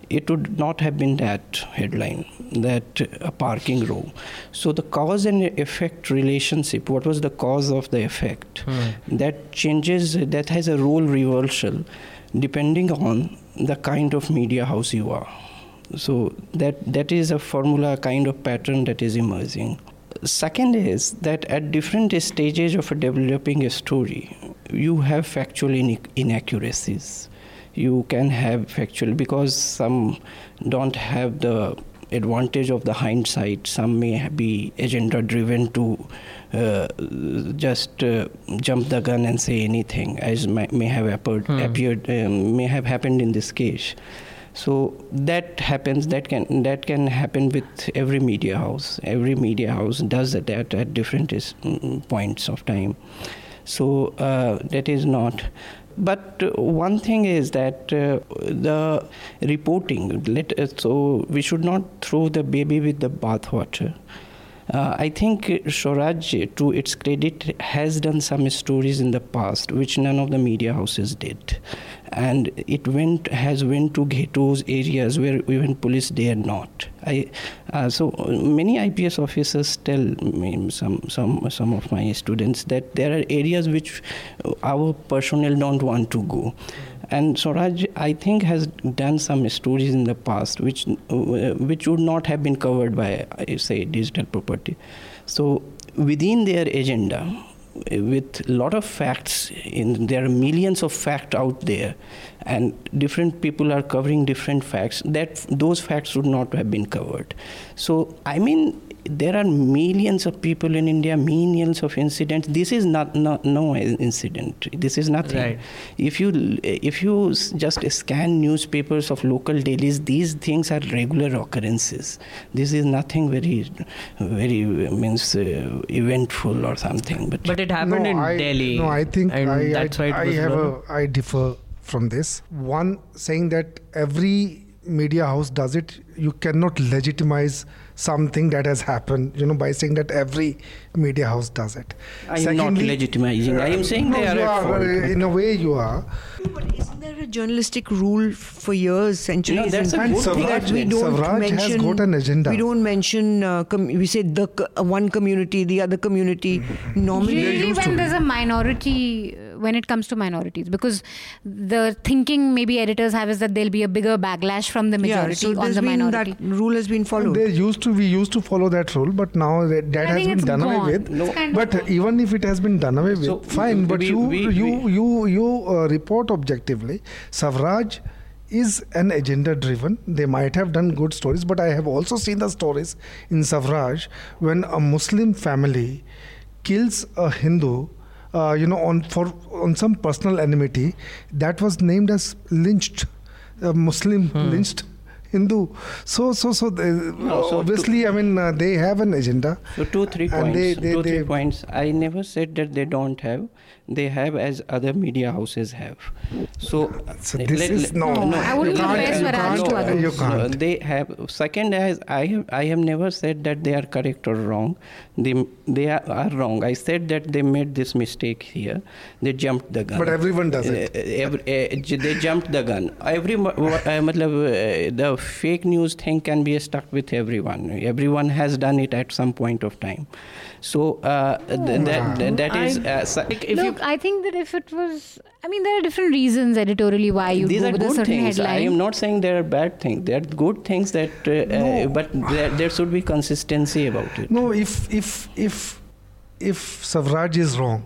It would not have been that headline, that a parking row. So the cause and effect relationship, what was the cause of the effect? Hmm. That changes, that has a role reversal depending on the kind of media house you are. So that that is a formula a kind of pattern that is emerging. Second is that at different stages of a developing a story, you have factual inaccuracies. You can have factual because some don't have the advantage of the hindsight. Some may be agenda driven to uh, just uh, jump the gun and say anything, as may, may have appeared, appeared um, may have happened in this case. So that happens. That can that can happen with every media house. Every media house does that at different is, mm, points of time. So uh, that is not. But one thing is that uh, the reporting. Let uh, so we should not throw the baby with the bathwater. Uh, I think Swaraj, to its credit, has done some stories in the past which none of the media houses did, and it went has went to ghettos areas where even police dare not. I uh, so many IPS officers tell me, some some some of my students that there are areas which our personnel don't want to go. And Swaraj, I think, has done some stories in the past which uh, which would not have been covered by, say, digital property. So within their agenda, with a lot of facts, in there are millions of facts out there, and different people are covering different facts. That those facts would not have been covered. So I mean, there are millions of people in India, millions of incidents. This is not, not no incident. This is nothing. Right. If you if you just scan newspapers of local dailies, these things are regular occurrences. This is nothing very very means uh, eventful or something. But, But it happened no, in I, Delhi. No, I think I, that's I, why it I was have a I differ from this. One saying that every media house does it, you cannot legitimize something that has happened, you know, by saying that every media house does it. I am not legitimizing. I am saying no, they are you at are, fault. In a way, you are. But isn't there a journalistic rule for years, centuries? that's a And good thing. Swaraj- that we don't Swaraj has mention. got an agenda. We don't mention. Uh, com- we say the co- uh, one community, the other community. Normally, really when there's a minority uh, when it comes to minorities because the thinking maybe editors have is that there'll be a bigger backlash from the majority yeah. So on the been minority that rule has been followed. There used to we used to follow that rule, but now that, that has been it's done away with. It's kind of But gone. even if it has been done away with, So, fine. But we- you we- you we- you you uh, report objectively. Swaraj is an agenda driven. They might have done good stories, but I have also seen the stories in Swaraj when a Muslim family kills a Hindu. Uh, you know, on for on some personal enmity, that was named as lynched, a Muslim lynched Hindu. So, so, so, they, No, so obviously, I mean, uh, they have an agenda. So two, three points. they- they- two, three points. I never said that they don't have. They have as other media houses have. So, So this let- is let- no. No, I wouldn't you can't- compare you Swaraj can't- to others. You No, can't. they have. Second, as I have, I have never said that they are correct or wrong. They they are, are wrong. I said that they made this mistake here. They jumped the gun. But everyone does it. Uh, every, uh, they jumped the gun. Every mo- wha- uh, matlab, uh, the fake news thing can be stuck with everyone. Everyone has done it at some point of time. So uh, th- that, that, that is. Uh, so- if Look, you I think that if it was, I mean, there are different reasons editorially why you these go are with a good certain things. I am not saying they are bad things. They are good things that, uh, uh, but there, there should be consistency about it. No, if if if if Swaraj is wrong,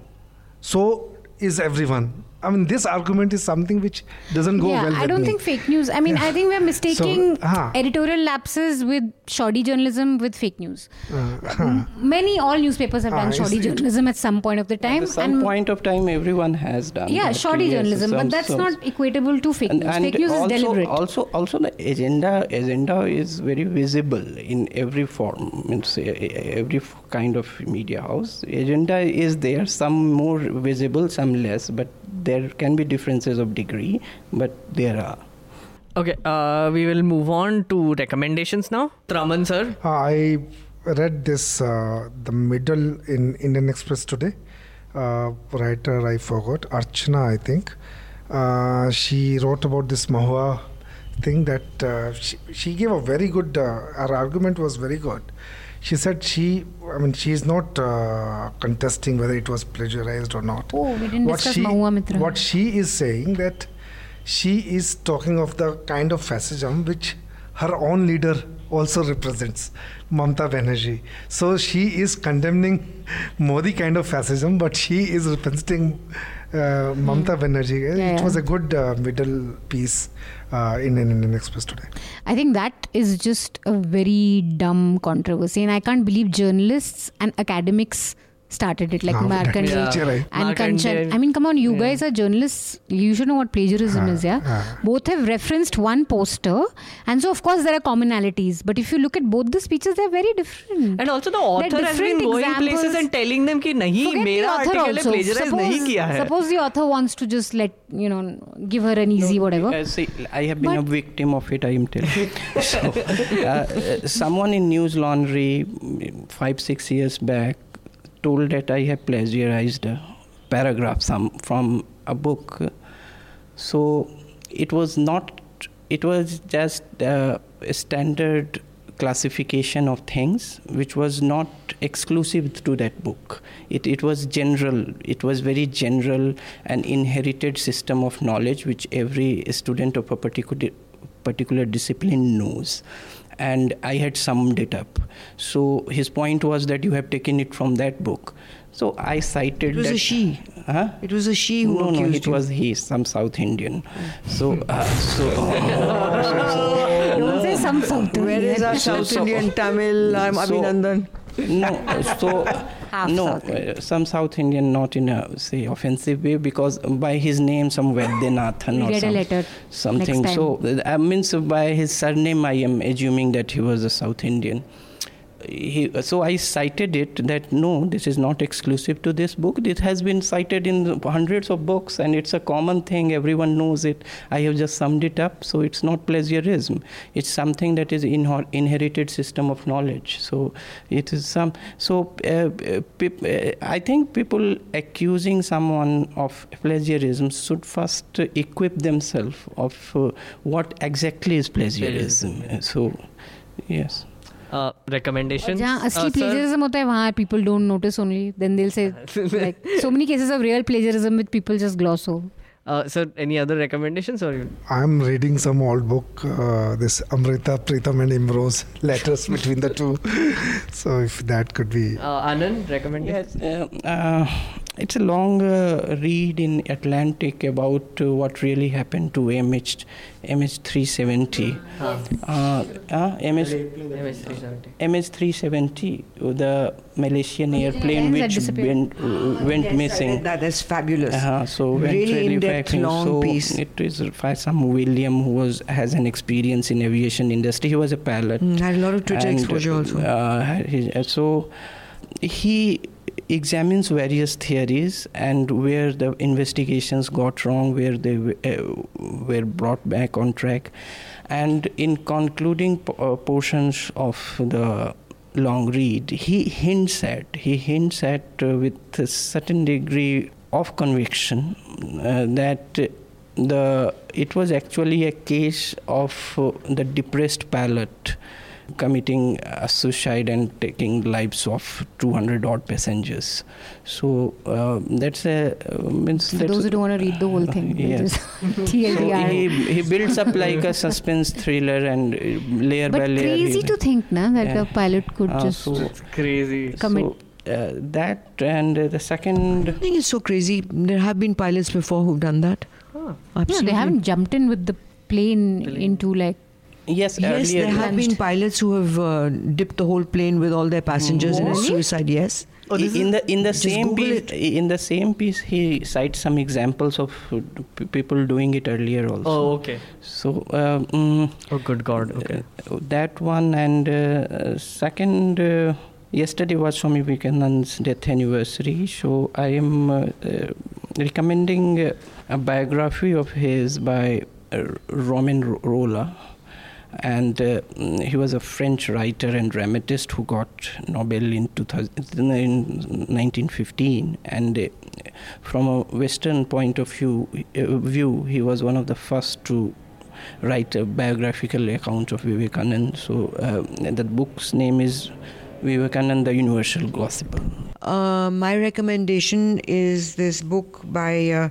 so is everyone. I mean, this argument is something which doesn't go yeah, well. I don't me. think fake news. I mean, Yeah. I think we're mistaking ah. editorial lapses with shoddy journalism with fake news. Uh, Many, all newspapers have Ah, done it's- shoddy it- journalism at some point of the time. At some point of time, everyone has done. yeah, shoddy journalism, some- but that's some- not equatable to fake and, news. and fake news also, is deliberate. Also, also the agenda agenda is very visible in every form. Means every kind of media house. Agenda is there. Some more visible, some less. But there can be differences of degree. But there are. okay, uh, we will move on to recommendations now. Traman sir, I read this uh, the middle in Indian Express today. Uh, writer I forgot Archana I think. Uh, she wrote about this Mahua thing that uh, she, she gave a very good. Uh, her argument was very good. She said she, I mean, she is not uh, contesting whether it was plagiarized or not. Oh, we didn't discuss she, Mahua Moitra. What she is saying that she is talking of the kind of fascism which her own leader also represents, Mamta Banerjee. So she is condemning Modi kind of fascism, but she is representing uh, Mamta Banerjee. Yeah, it yeah. was a good uh, middle piece uh, in an Indian Express today. I think that is just a very dumb controversy, and I can't believe journalists and academics started it, like no, yeah. and Kanchan. I mean, come on, you yeah. guys are journalists. You should know what plagiarism uh, is, yeah? Uh. Both have referenced one poster, and so of course there are commonalities. But if you look at both the speeches, they're very different. And also the author has been going examples. places and telling them ki nahi, mera article also. suppose, nahi kiya hai. Suppose the author wants to just let you know give her an easy no, whatever. Uh, see, I have been but, a victim of it. I am telling. so, uh, someone in Newslaundry five six years back told that I have plagiarized a paragraph some from a book. So it was not. It was just uh, a standard classification of things which was not exclusive to that book it, it was general it was very general and inherited system of knowledge which every student of a particular particular discipline knows and i had summed it up so his point was that you have taken it from that book so i cited It was that a she. huh? It was a she who no, no, it you. was he, some South Indian. So, uh, so Don't say some South Where is our South Indian Tamil? I'm so- Abhinandan. No, so Half no, uh, some South Indian, not in a say offensive way, because by his name, some Vaidyanathan or some, letter something. So uh, I means by his surname, I am assuming that he was a South Indian. He, so I cited it that no, this is not exclusive to this book. This has been cited in hundreds of books, and it's a common thing. Everyone knows it. I have just summed it up. So it's not plagiarism. It's something that is in inherited system of knowledge. So it is some. So uh, uh, I think people accusing someone of plagiarism should first equip themselves of uh, what exactly is plagiarism. So yes. Recommendation जहाँ असली plagiarism होता है वहाँ people don't notice only then दिल से so many cases of real plagiarism with people just gloss over Uh, sir, any other recommendations? Or I'm reading some old book, uh, this Amrita Pritam and Imro's letters between the two. so if that could be. Uh, Anand, recommendation? Yes, uh, it's a long uh, read in Atlantic about uh, what really happened to MH MH370. Uh, uh, MH, MH370, the Malaysian airplane which went, uh, went yes, missing. That is fabulous. Uh-huh, so really in-depth, long so piece. It is by some William who was has an experience in aviation industry. He was a pilot. Mm, had a lot of Twitter and, exposure also. Uh, so he examines various theories and where the investigations got wrong, where they uh, were brought back on track. And in concluding p- uh, portions of the long read, he hints at, he hints at uh, with a certain degree of conviction uh, that the it was actually a case of the depressed pilot committing a suicide and taking lives of 200 odd passengers. So uh, that's a uh, means. For those who don't want to read the whole thing, yes. TLDR. So he, he builds up like a suspense thriller and uh, layer but by layer. But crazy to think, na, that Yeah. a pilot could Uh, just so, Crazy. commit. so, uh, that and uh, the second I think it's so crazy. There have been pilots before who've done that. Huh. yeah, Absolutely. they haven't jumped in with the plane, Plane. into like yes, Yes, earlier there have been pilots who have uh, dipped the whole plane with all their passengers in a suicide. Yes. Oh, in the in the same Google piece in the same piece he cites some examples of uh, p- people doing it earlier also Oh, okay. so um, mm, Oh, good God. Okay. uh, that one and uh, uh, second uh, yesterday was Swami Vivekananda's death anniversary so I am uh, uh, recommending uh, a biography of his by uh, Roman Ro- Rolland and uh, mm, he was a French writer and dramatist who got Nobel in, 2000, in 1915 and uh, from a western point of view uh, view he was one of the first to write a biographical account of Vivekananda so uh, the book's name is Vivekananda the Universal Gospel. Uh, my recommendation is this book by uh,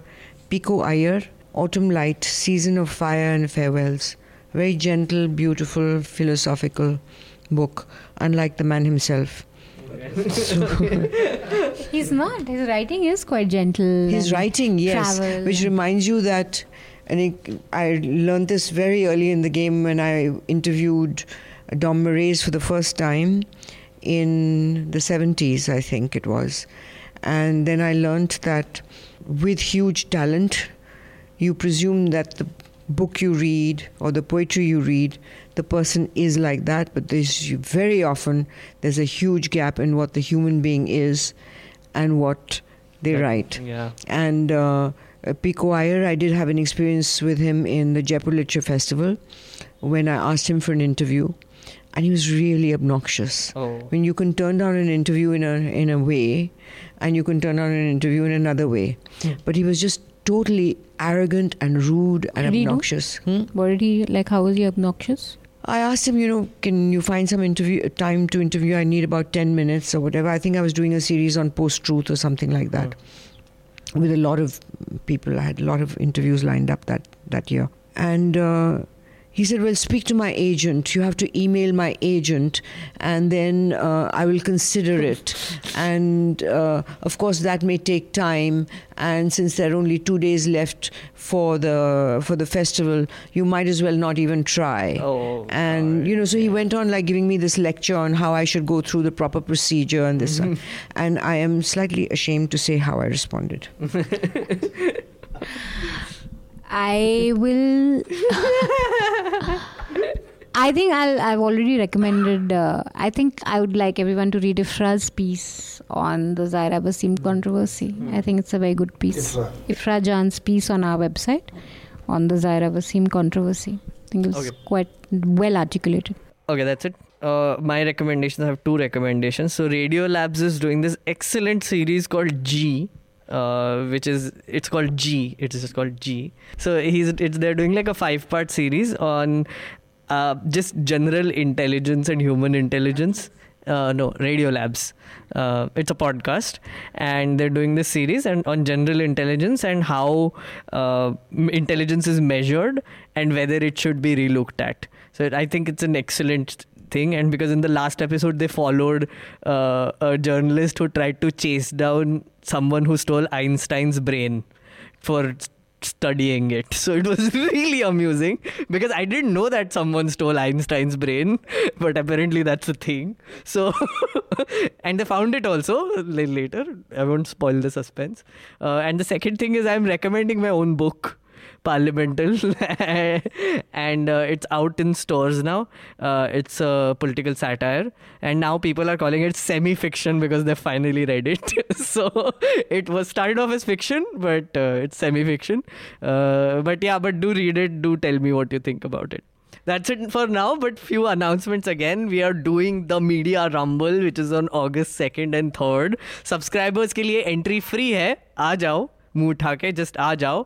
Pico Iyer, Autumn Light, Season of Fire and Farewells. Very gentle, beautiful, philosophical book, unlike the man himself. He's not. His writing is quite gentle. His writing, yes, travel which reminds you that, and it, I learned this very early in the game when I interviewed Dom Moraes for the first time in the 70s, I think it was. And then I learned that with huge talent, you presume that the book you read or the poetry you read, the person is like that, but there's very often there's a huge gap in what the human being is and what they write. Yeah. And uh, Pico Iyer, I did have an experience with him in the Jaipur Literature Festival when I asked him for an interview, and he was really obnoxious. Oh. When you can turn down an interview in a in a way, and you can turn down an interview in another way, but he was just totally arrogant and rude and do? obnoxious. Hmm? What did he like? How was he obnoxious? I asked him, you know, can you find some interview time to interview? I need about ten minutes or whatever. I think I was doing a series on post truth or something like that, with a lot of people. I had a lot of interviews lined up that that year, and. Uh, he said, Well, speak to my agent. You have to email my agent, and then uh, I will consider it. And uh, of course, that may take time. And since there are only two days left for the for the festival, you might as well not even try. Oh. And you know, so he went on like giving me this lecture on how I should go through the proper procedure and this, one. and I am slightly ashamed to say how I responded. I will. I think I'll, I've already recommended. Uh, I think I would like everyone to read Ifra's piece on the Zaira Wasim controversy. I think it's a very good piece. Ifra. Ifra Jan's piece on our website on the Zaira Wasim controversy. I think it was Okay. quite well articulated. Okay, that's it. Uh, my recommendations I have two recommendations. So Radio Labs is doing this excellent series called G. Uh, which is it's called G. It is called G. So he's it's they're doing like a five part series on uh, just general intelligence and human intelligence. Uh, no, Radio Labs. Uh, it's a podcast, and they're doing this series and on general intelligence and how uh, intelligence is measured and whether it should be relooked at. So I think it's an excellent thing, and because in the last episode they followed uh, a journalist who tried to chase down someone who stole Einstein's brain for studying it. So it was really amusing because I didn't know that someone stole Einstein's brain, but apparently that's a thing. So, and they found it also later. I won't spoil the suspense. Uh, and the second thing is I'm recommending my own book parliamental and uh, it's out in stores now. Uh, it's a political satire. And now people are calling it semi fiction because they finally read it. So it was started off as fiction but uh, it's semi fiction uh, but yeah but do read it. Do tell me what you think about it. That's it for now but few announcements again. We are doing the media rumble which is on august 2nd and 3rd subscribers ke liye entry free hai aa jao मुंह उठा के just आ जाओ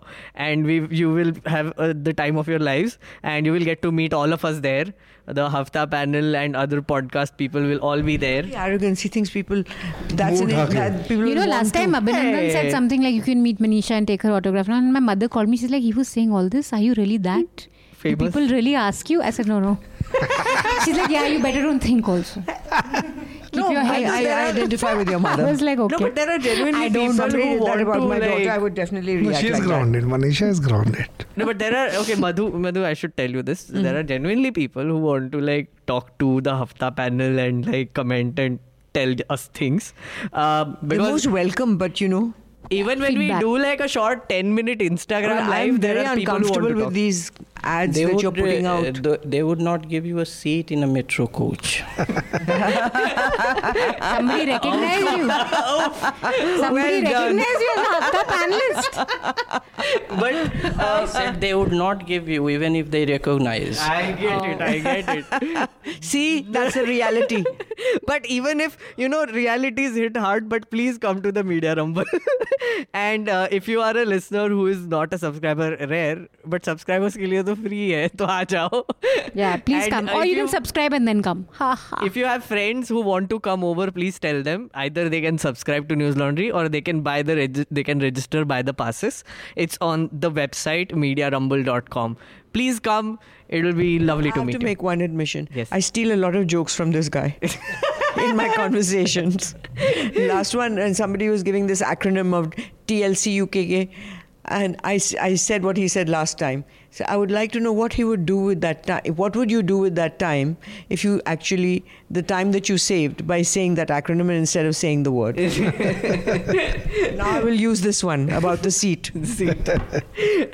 and we you will have uh, the time of your lives and you will get to meet all of us there the hafta panel and other podcast people will all be there The arrogance. He thinks people. That's an, Mood that people You know, want last to- time Abhinandan Hey. said something like you can meet Manisha and take her autograph. And my mother called me. She's like, he was saying all this. Are you really that? Do Famous? people really ask you? I said, no, no. She's like, yeah, you better don't think also. Keep No, your I, head. I, I identify with your mother. I mother. was like, okay. no but there are genuinely I don't people Somebody who did that want about to my like daughter. I would definitely No, react she is like that. grounded. Manisha is grounded. No, but there are okay, Madhu. Madhu, I should tell you this. There are genuinely people who want to like talk to the Hafta panel and like comment and tell us things. Uh, They're most welcome, but you know, even when Feedback. we do like a short ten minute Instagram I'm live, there very are people who want uncomfortable to with talk. these ads they that would, you're putting uh, out. th- they would not give you a seat in a metro coach. Somebody recognize you. Somebody Well done. recognize you as a Hafta panelist. But I said they would not give you even if they recognize. I get it. I get it. See, that's a reality. but even if you know realities hit hard but please come to the media rumble and uh, if you are a listener who is not a subscriber rare but subscribers के लिए तो free, है तो आ yeah please come. or you, you can subscribe and then come. If you have friends who want to come over please tell them. Either they can subscribe to Newslaundry or they can buy the they can register by the passes. It's on the website mediarumble.com please come. It will be lovely I to meet to you. make one admission. Yes. I steal a lot of jokes from this guy in my conversations. Last one and somebody was giving this acronym of tlc ukk and I, I said what he said last time. So I would like to know what he would do with that time. What would you do with that time if you actually the time that you saved by saying that acronym instead of saying the word? now I will use this one about the seat. Seat.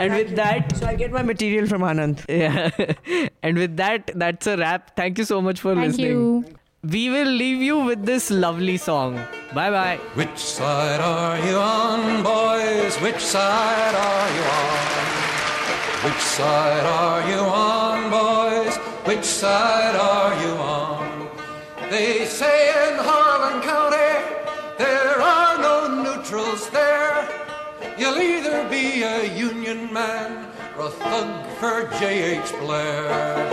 and with that So I get my material from Anand. Yeah. and with that, that's a wrap. Thank you so much for Thank listening. you. We will leave you with this lovely song. Bye bye. Which side are you on, boys? Which side are you on? Which side are you on, boys? Which side are you on? They say in Harlan County there are no neutrals there. You'll either be a Union man or a thug for J.H. Blair.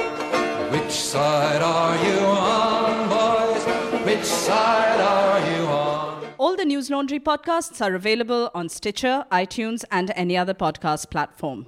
Which side are you on, boys? Which side are you on? All the Newslaundry podcasts are available on Stitcher, iTunes, and any other podcast platform.